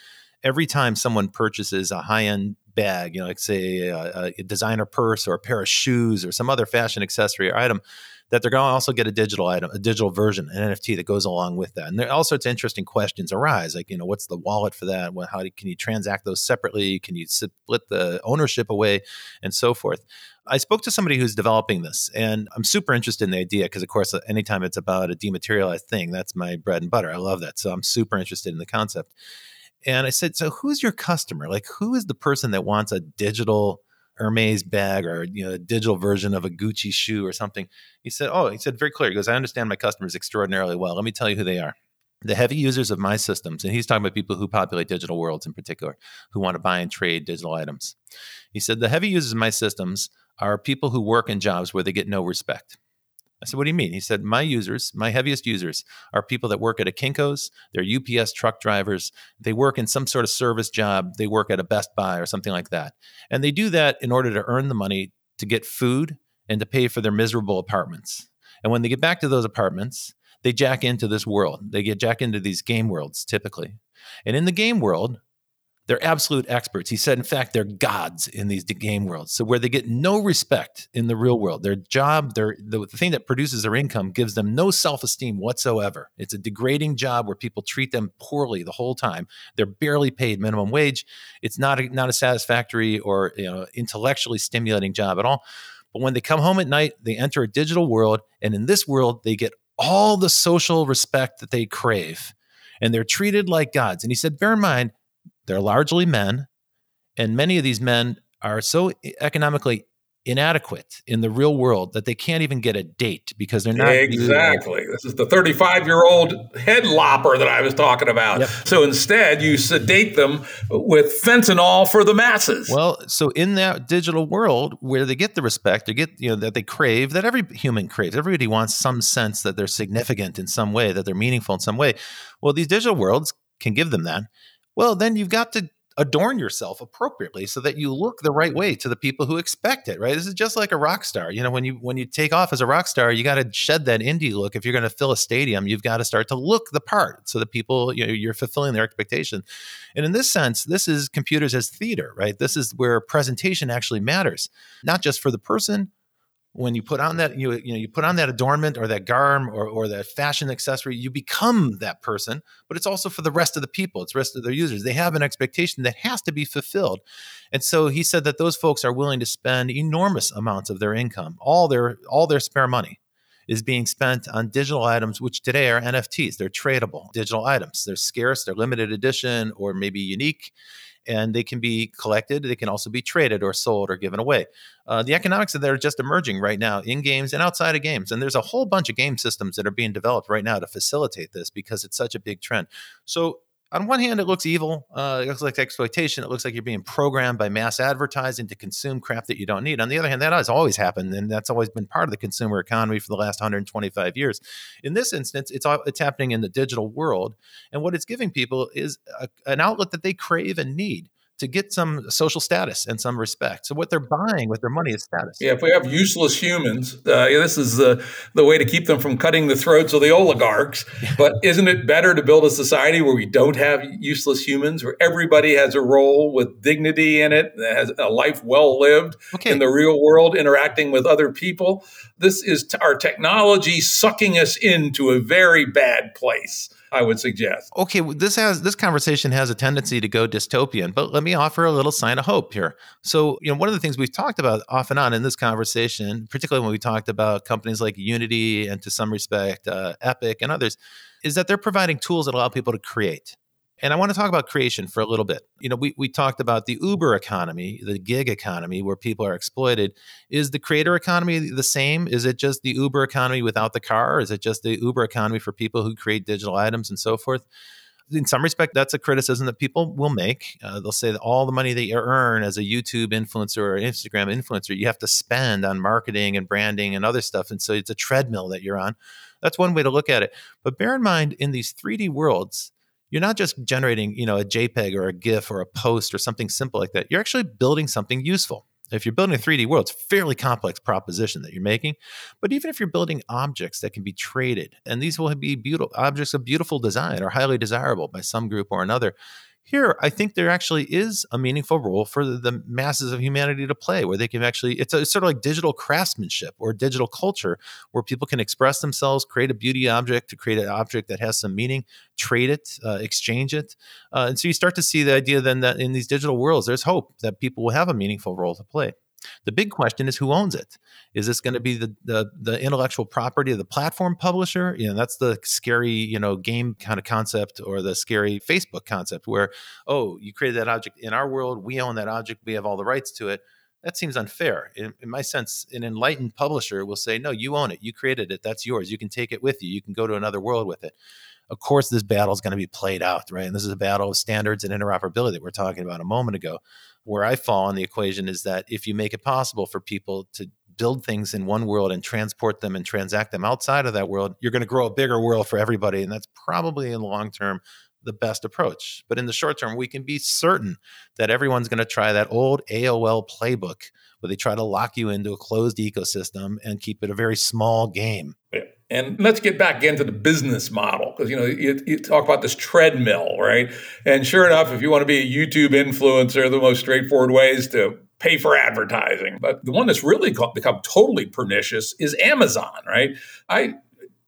every time someone purchases a high end bag, you know, like say a, a designer purse or a pair of shoes or some other fashion accessory or item that they're going to also get a digital item, a digital version, an NFT that goes along with that. And there all sorts of interesting questions arise, like you know, what's the wallet for that? How do, can you transact those separately? Can you split the ownership away, and so forth? I spoke to somebody who's developing this, and I'm super interested in the idea because, of course, anytime it's about a dematerialized thing, that's my bread and butter. I love that, so I'm super interested in the concept. And I said, so who's your customer? Like, who is the person that wants a digital Hermes bag or you know a digital version of a Gucci shoe or something. He said, "Oh, he said very clear. He goes, I understand my customers extraordinarily well. Let me tell you who they are." The heavy users of my systems, and he's talking about people who populate digital worlds in particular, who want to buy and trade digital items. He said the heavy users of my systems are people who work in jobs where they get no respect. I said, What do you mean? He said, My users, my heaviest users, are people that work at a Kinko's, they're UPS truck drivers, they work in some sort of service job, they work at a Best Buy or something like that. And they do that in order to earn the money to get food and to pay for their miserable apartments. And when they get back to those apartments, they jack into this world. They get jack into these game worlds typically. And in the game world, they're absolute experts. He said, in fact, they're gods in these game worlds. So where they get no respect in the real world, their job, their the, the thing that produces their income gives them no self-esteem whatsoever. It's a degrading job where people treat them poorly the whole time. They're barely paid minimum wage. It's not a, not a satisfactory or you know intellectually stimulating job at all. But when they come home at night, they enter a digital world, and in this world, they get all the social respect that they crave and they're treated like gods. And he said, bear in mind, they're largely men, and many of these men are so economically inadequate in the real world that they can't even get a date because they're not exactly. This is the 35 year old head lopper that i was talking about. Yep. so instead you sedate them with fentanyl for the masses. Well so in that digital world where they get the respect they get you know that they crave that every human craves everybody wants some sense that they're significant in some way that they're meaningful in some way. Well these digital worlds can give them that well, then you've got to adorn yourself appropriately so that you look the right way to the people who expect it right? This is just like a rock star you know when you when you take off as a rock star you got to shed that indie look. If you're going to fill a stadium you've got to start to look the part so that people you know you're fulfilling their expectation. And in this sense this is computers as theater right? This is where presentation actually matters not just for the person when you put on that you you know you put on that adornment or that garb or, or that fashion accessory you become that person but it's also for the rest of the people it's the rest of their users. They have an expectation that has to be fulfilled. And so he said that those folks are willing to spend enormous amounts of their income all their all their spare money is being spent on digital items which today are nfts they're tradable digital items. They're scarce they're limited edition or maybe unique and they can be collected. They can also be traded or sold or given away. Uh, the economics of that are just emerging right now in games and outside of games. And there's a whole bunch of game systems that are being developed right now to facilitate this because it's such a big trend. So on one hand, it looks evil. Uh, it looks like exploitation. It looks like you're being programmed by mass advertising to consume crap that you don't need. On the other hand, that has always happened, and that's always been part of the consumer economy for the last 125 years. In this instance, it's it's happening in the digital world, and what it's giving people is a, an outlet that they crave and need to get some social status and some respect. So what they're buying with their money is status. Yeah, if we have useless humans, uh, this is the the way to keep them from cutting the throats of the oligarchs. but isn't it better to build a society where we don't have useless humans, where everybody has a role with dignity in it, that has a life well lived okay. in the real world, interacting with other people? This is t- our technology sucking us into a very bad place. I would suggest. Okay, this has this conversation has a tendency to go dystopian, but let me offer a little sign of hope here. So, you know, one of the things we've talked about off and on in this conversation, particularly when we talked about companies like Unity and to some respect uh, Epic and others, is that they're providing tools that allow people to create. And I want to talk about creation for a little bit. You know, we, we talked about the Uber economy, the gig economy, where people are exploited. Is the creator economy the same? Is it just the Uber economy without the car? Is it just the Uber economy for people who create digital items and so forth? in some respect, that's a criticism that people will make. Uh, they'll say that all the money that you earn as a YouTube influencer or Instagram influencer, you have to spend on marketing and branding and other stuff. And so it's a treadmill that you're on. That's one way to look at it. But bear in mind, in these 3D worlds, you're not just generating, you know, a JPEG or a GIF or a post or something simple like that. You're actually building something useful. If you're building a 3D world, it's a fairly complex proposition that you're making. But even if you're building objects that can be traded, and these will be beautiful objects of beautiful design or highly desirable by some group or another, here, I think there actually is a meaningful role for the, the masses of humanity to play, where they can actually, it's, a, it's sort of like digital craftsmanship or digital culture, where people can express themselves, create a beauty object to create an object that has some meaning, trade it, uh, exchange it. Uh, and so you start to see the idea then that in these digital worlds, there's hope that people will have a meaningful role to play. The big question is who owns it? Is this going to be the, the, the intellectual property of the platform publisher? You know, that's the scary, you know, game kind of concept or the scary Facebook concept where, oh, you created that object in our world, we own that object, we have all the rights to it. That seems unfair. In, in my sense, an enlightened publisher will say, no, you own it, you created it, that's yours. You can take it with you, you can go to another world with it of course this battle is going to be played out right and this is a battle of standards and interoperability that we are talking about a moment ago where I fall in the equation is that if you make it possible for people to build things in one world and transport them and transact them outside of that world, you're going to grow a bigger world for everybody. And that's probably in the long term the best approach. But in the short term, we can be certain that everyone's going to try that old AOL playbook where they try to lock you into a closed ecosystem and keep it a very small game. Yeah. And let's get back into the business model because you know you, you, talk about this treadmill, right? And sure enough, if you want to be a YouTube influencer, the most straightforward way is to pay for advertising. But the one that's really become totally pernicious is Amazon, right? I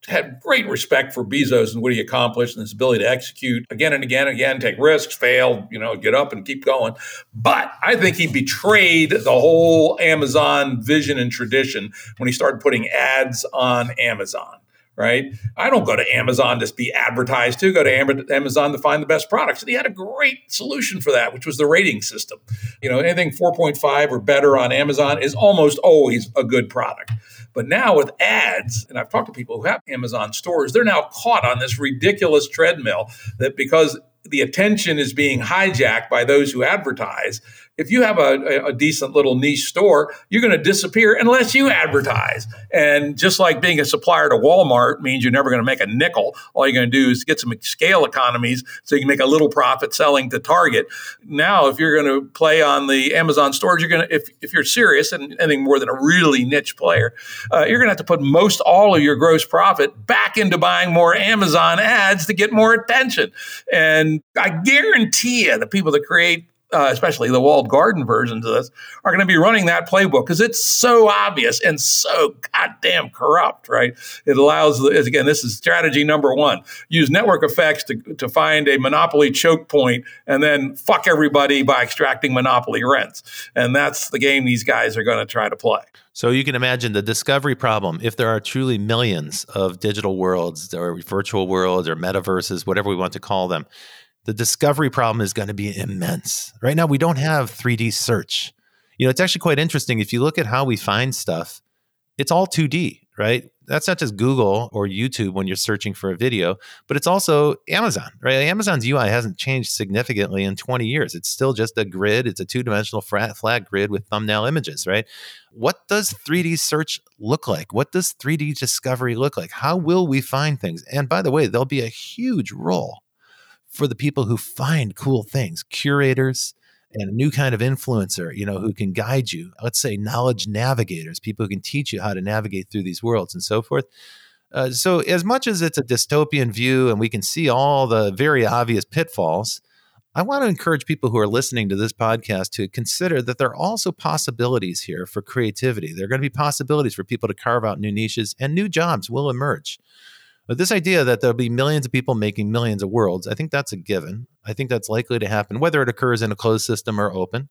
had great respect for Bezos and what he accomplished and his ability to execute again and again and again, take risks, fail, you know, get up and keep going. But I think he betrayed the whole Amazon vision and tradition when he started putting ads on Amazon right? I don't go to Amazon to be advertised to, go to Amazon to find the best products. And he had a great solution for that, which was the rating system. You know, anything 4.5 or better on Amazon is almost always a good product. But now with ads, and I've talked to people who have Amazon stores, they're now caught on this ridiculous treadmill that because the attention is being hijacked by those who advertise, if you have a, a decent little niche store, you're going to disappear unless you advertise. And just like being a supplier to Walmart means you're never going to make a nickel, all you're going to do is get some scale economies so you can make a little profit selling to Target. Now, if you're going to play on the Amazon stores, you're going to, if, if you're serious and anything more than a really niche player, uh, you're going to have to put most all of your gross profit back into buying more Amazon ads to get more attention. And I guarantee you the people that create uh, especially the walled garden versions of this, are going to be running that playbook because it's so obvious and so goddamn corrupt, right? It allows, again, this is strategy number one use network effects to, to find a monopoly choke point and then fuck everybody by extracting monopoly rents. And that's the game these guys are going to try to play. So you can imagine the discovery problem. If there are truly millions of digital worlds or virtual worlds or metaverses, whatever we want to call them, the discovery problem is going to be immense. Right now, we don't have 3D search. You know, it's actually quite interesting. If you look at how we find stuff, it's all 2D, right? That's not just Google or YouTube when you're searching for a video, but it's also Amazon, right? Amazon's UI hasn't changed significantly in 20 years. It's still just a grid, it's a two dimensional flat, flat grid with thumbnail images, right? What does 3D search look like? What does 3D discovery look like? How will we find things? And by the way, there'll be a huge role for the people who find cool things, curators and a new kind of influencer, you know, who can guide you. Let's say knowledge navigators, people who can teach you how to navigate through these worlds and so forth. Uh, so, as much as it's a dystopian view and we can see all the very obvious pitfalls, I want to encourage people who are listening to this podcast to consider that there are also possibilities here for creativity. There are going to be possibilities for people to carve out new niches and new jobs will emerge. But this idea that there'll be millions of people making millions of worlds, I think that's a given. I think that's likely to happen, whether it occurs in a closed system or open.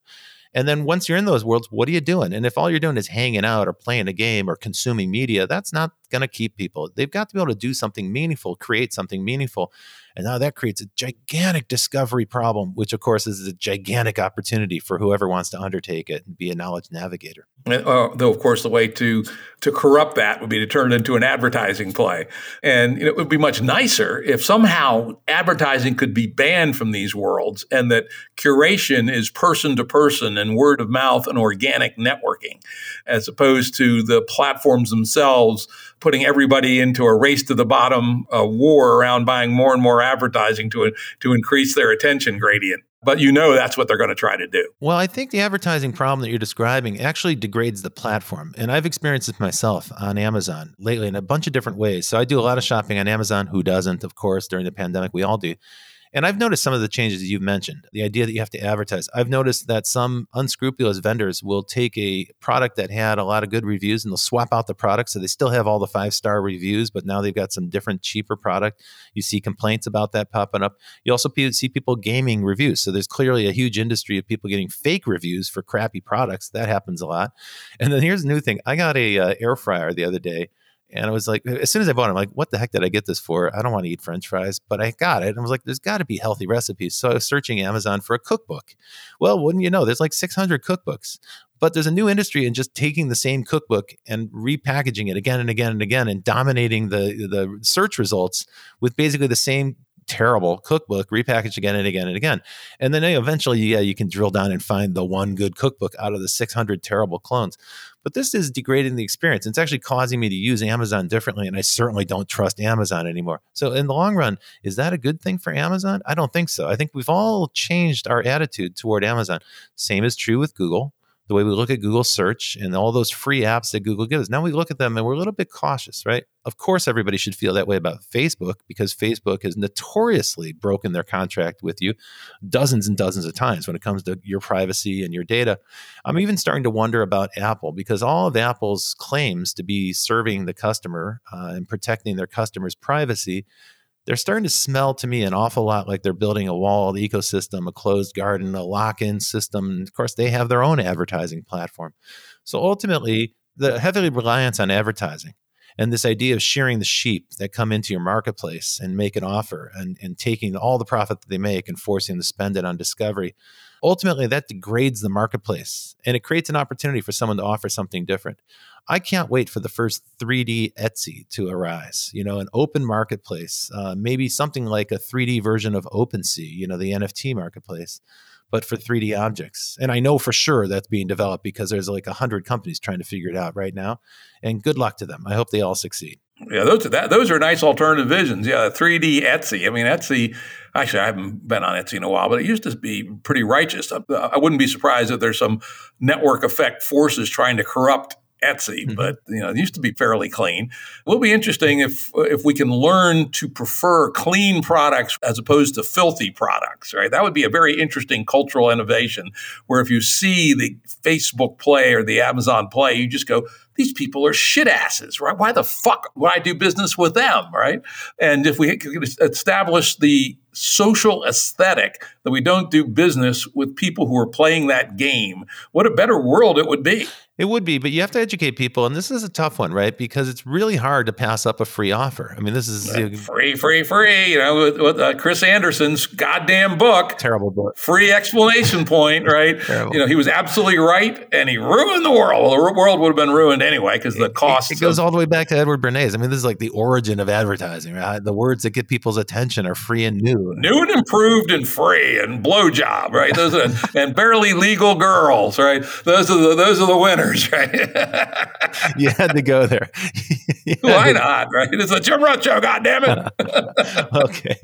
And then once you're in those worlds, what are you doing? And if all you're doing is hanging out or playing a game or consuming media, that's not going to keep people. They've got to be able to do something meaningful, create something meaningful. And now that creates a gigantic discovery problem, which of course is a gigantic opportunity for whoever wants to undertake it and be a knowledge navigator. Uh, though, of course, the way to to corrupt that would be to turn it into an advertising play, and you know, it would be much nicer if somehow advertising could be banned from these worlds, and that curation is person to person and word of mouth and organic networking, as opposed to the platforms themselves putting everybody into a race to the bottom uh, war around buying more and more advertising to to increase their attention gradient. But you know that's what they're going to try to do. Well, I think the advertising problem that you're describing actually degrades the platform. And I've experienced this myself on Amazon lately in a bunch of different ways. So I do a lot of shopping on Amazon. Who doesn't, of course, during the pandemic? We all do. And I've noticed some of the changes that you've mentioned, the idea that you have to advertise. I've noticed that some unscrupulous vendors will take a product that had a lot of good reviews and they'll swap out the product. So they still have all the five star reviews, but now they've got some different, cheaper product. You see complaints about that popping up. You also see people gaming reviews. So there's clearly a huge industry of people getting fake reviews for crappy products. That happens a lot. And then here's a new thing I got a uh, air fryer the other day and I was like, as soon as I bought it, I'm like, what the heck did I get this for? I don't want to eat French fries, but I got it. And I was like, there's got to be healthy recipes. So I was searching Amazon for a cookbook. Well, wouldn't you know, there's like 600 cookbooks. But there's a new industry in just taking the same cookbook and repackaging it again and again and again and dominating the the search results with basically the same terrible cookbook repackaged again and again and again. And then eventually, yeah, you can drill down and find the one good cookbook out of the 600 terrible clones. But this is degrading the experience. It's actually causing me to use Amazon differently, and I certainly don't trust Amazon anymore. So, in the long run, is that a good thing for Amazon? I don't think so. I think we've all changed our attitude toward Amazon. Same is true with Google the way we look at Google search and all those free apps that Google gives. Now we look at them and we're a little bit cautious, right? Of course, everybody should feel that way about Facebook because Facebook has notoriously broken their contract with you dozens and dozens of times when it comes to your privacy and your data. I'm even starting to wonder about Apple because all of Apple's claims to be serving the customer uh, and protecting their customers' privacy they're starting to smell to me an awful lot like they're building a walled ecosystem, a closed garden, a lock in system. And of course, they have their own advertising platform. So ultimately, the heavy reliance on advertising and this idea of shearing the sheep that come into your marketplace and make an offer and, and taking all the profit that they make and forcing them to spend it on discovery ultimately that degrades the marketplace and it creates an opportunity for someone to offer something different I can't wait for the first 3D Etsy to arise, you know, an open marketplace, uh, maybe something like a 3D version of OpenSea, you know, the NFT marketplace, but for 3D objects. And I know for sure that's being developed because there's like 100 companies trying to figure it out right now. And good luck to them. I hope they all succeed. Yeah, those are that, those are nice alternative visions. Yeah, 3D Etsy. I mean, Etsy. Actually, I haven't been on Etsy in a while, but it used to be pretty righteous. I wouldn't be surprised if there's some network effect forces trying to corrupt Etsy, mm-hmm. but you know, it used to be fairly clean. It will be interesting if if we can learn to prefer clean products as opposed to filthy products, right? That would be a very interesting cultural innovation where if you see the Facebook play or the Amazon play, you just go, these people are shit asses, right? Why the fuck would I do business with them, right? And if we could establish the social aesthetic that we don't do business with people who are playing that game, what a better world it would be. It would be, but you have to educate people, and this is a tough one, right? Because it's really hard to pass up a free offer. I mean, this is uh, free, free, free. You know, with, with uh, Chris Anderson's goddamn book, terrible book, free explanation point, right? you know, he was absolutely right, and he ruined the world. Well, the world would have been ruined anyway because the cost. It, it, goes of, all the way back to Edward Bernays. I mean, this is like the origin of advertising, right? The words that get people's attention are free and new, new and improved, and free, and blowjob, right? Those are and barely legal girls, right? Those are the those are the winners right? you had to go there. Why not? Right? It's a Jim Rutt show. God damn it. okay.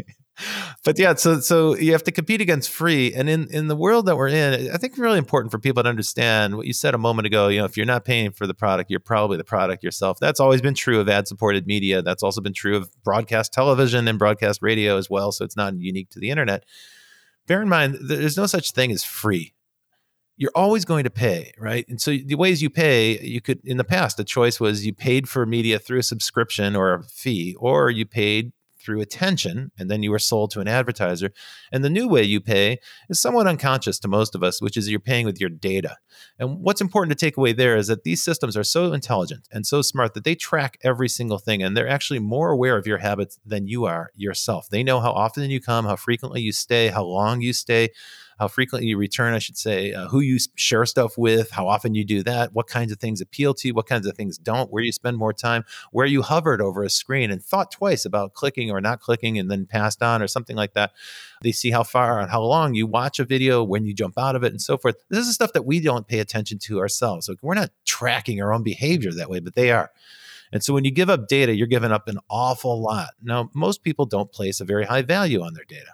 but yeah, so so you have to compete against free, and in in the world that we're in, I think it's really important for people to understand what you said a moment ago. You know, if you're not paying for the product, you're probably the product yourself. That's always been true of ad-supported media. That's also been true of broadcast television and broadcast radio as well. So it's not unique to the internet. Bear in mind, there's no such thing as free you're always going to pay, right? And so the ways you pay, you could in the past the choice was you paid for media through a subscription or a fee, or you paid through attention and then you are sold to an advertiser. And the new way you pay is somewhat unconscious to most of us, which is you're paying with your data. And what's important to take away there is that these systems are so intelligent and so smart that they track every single thing and they're actually more aware of your habits than you are yourself. They know how often you come, how frequently you stay, how long you stay how frequently you return, I should say, uh, who you share stuff with, how often you do that, what kinds of things appeal to you, what kinds of things don't, where you spend more time, where you hovered over a screen and thought twice about clicking or not clicking and then passed on or something like that. They see how far and how long you watch a video, when you jump out of it, and so forth. This is stuff that we don't pay attention to ourselves. So we're not tracking our own behavior that way, but they are. And so when you give up data, you're giving up an awful lot. Now, most people don't place a very high value on their data.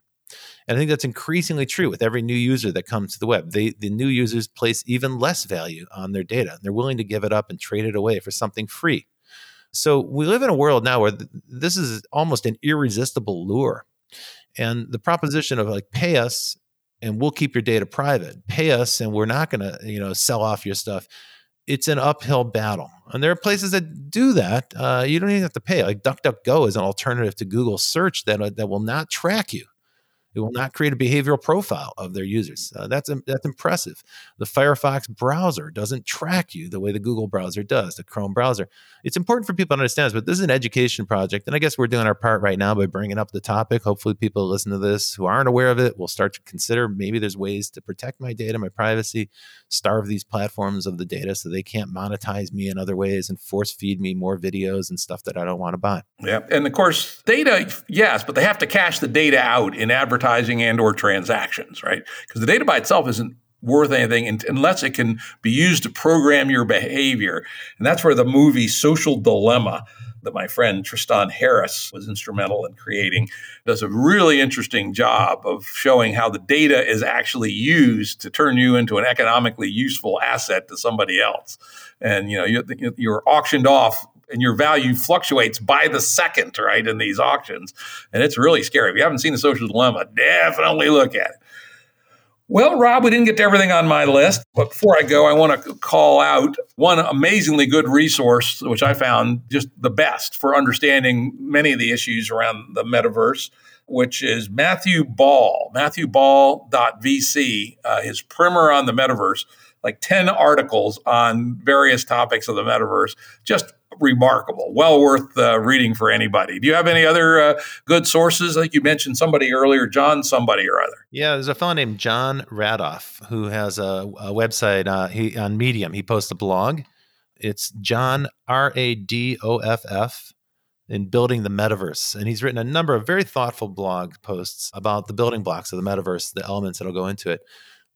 And I think that's increasingly true with every new user that comes to the web. They, the new users place even less value on their data. They're willing to give it up and trade it away for something free. So we live in a world now where th- this is almost an irresistible lure. And the proposition of like pay us and we'll keep your data private, pay us and we're not going to, you know, sell off your stuff. It's an uphill battle. And there are places that do that. Uh, you don't even have to pay. Like DuckDuckGo is an alternative to Google search that, uh, that will not track you. It will not create a behavioral profile of their users. Uh, that's that's impressive. The Firefox browser doesn't track you the way the Google browser does, the Chrome browser. It's important for people to understand this, but this is an education project, and I guess we're doing our part right now by bringing up the topic. Hopefully, people listen to this who aren't aware of it will start to consider maybe there's ways to protect my data, my privacy, starve these platforms of the data so they can't monetize me in other ways and force feed me more videos and stuff that I don't want to buy. Yeah, and of course, data, yes, but they have to cash the data out in advertising advertising and or transactions, right? Because the data by itself isn't worth anything unless it can be used to program your behavior. And that's where the movie Social Dilemma that my friend Tristan Harris was instrumental in creating does a really interesting job of showing how the data is actually used to turn you into an economically useful asset to somebody else. And you know, you're auctioned off and your value fluctuates by the second, right, in these auctions. And it's really scary. If you haven't seen the social dilemma, definitely look at it. Well, Rob, we didn't get to everything on my list, but before I go, I want to call out one amazingly good resource, which I found just the best for understanding many of the issues around the metaverse, which is Matthew Ball, matthewball.vc, uh, his primer on the metaverse, like 10 articles on various topics of the metaverse. Just remarkable, well worth uh, reading for anybody. Do you have any other uh, good sources? Like you mentioned somebody earlier, John somebody or other. Yeah, there's a fellow named Jon Radoff who has a, a website uh, he, on Medium. He posts a blog. It's Jon R A D O F F in building the metaverse. And he's written a number of very thoughtful blog posts about the building blocks of the metaverse, the elements that'll go into it.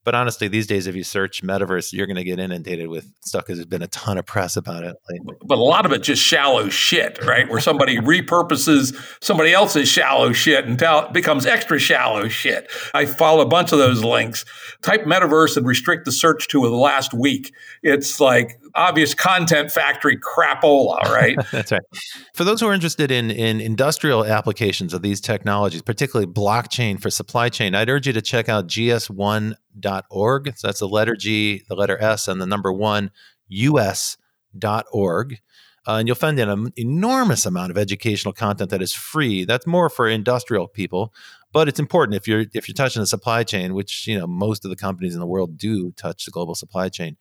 But honestly, these days, if you search metaverse, you're going to get inundated with stuff because there's been a ton of press about it. Lately. But a lot of it just shallow shit, right? Where somebody repurposes somebody else's shallow shit until it becomes extra shallow shit. I follow a bunch of those links. Type metaverse and restrict the search to the last week. It's like obvious content factory crapola, right? That's right. For those who are interested in in industrial applications of these technologies, particularly blockchain for supply chain, I'd urge you to check out gs1.org. So that's the letter G, the letter S, and the number one, us.org. Uh, and you'll find an enormous amount of educational content that is free. That's more for industrial people, but it's important if you're if you're touching the supply chain, which you know most of the companies in the world do touch the global supply chain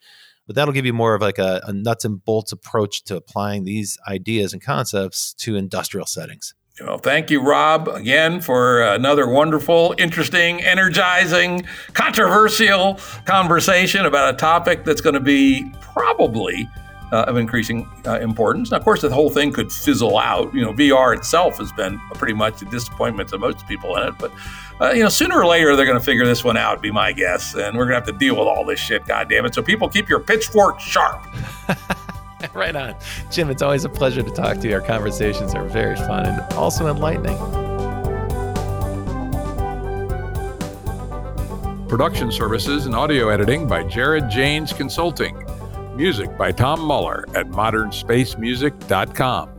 but that'll give you more of like a, a nuts and bolts approach to applying these ideas and concepts to industrial settings. Well, thank you, Rob, again for another wonderful, interesting, energizing, controversial conversation about a topic that's going to be probably uh, of increasing uh, importance. Now, of course, the whole thing could fizzle out. You know, VR itself has been pretty much a disappointment to most people in it, but uh, you know, sooner or later they're going to figure this one out. Be my guess, and we're going to have to deal with all this shit. God damn it! So people keep your pitchfork sharp. right on, Jim. It's always a pleasure to talk to you. Our conversations are very fun and also enlightening. Production services and audio editing by Jared Janes Consulting. Music by Tom Muller at modernspacemusic.com.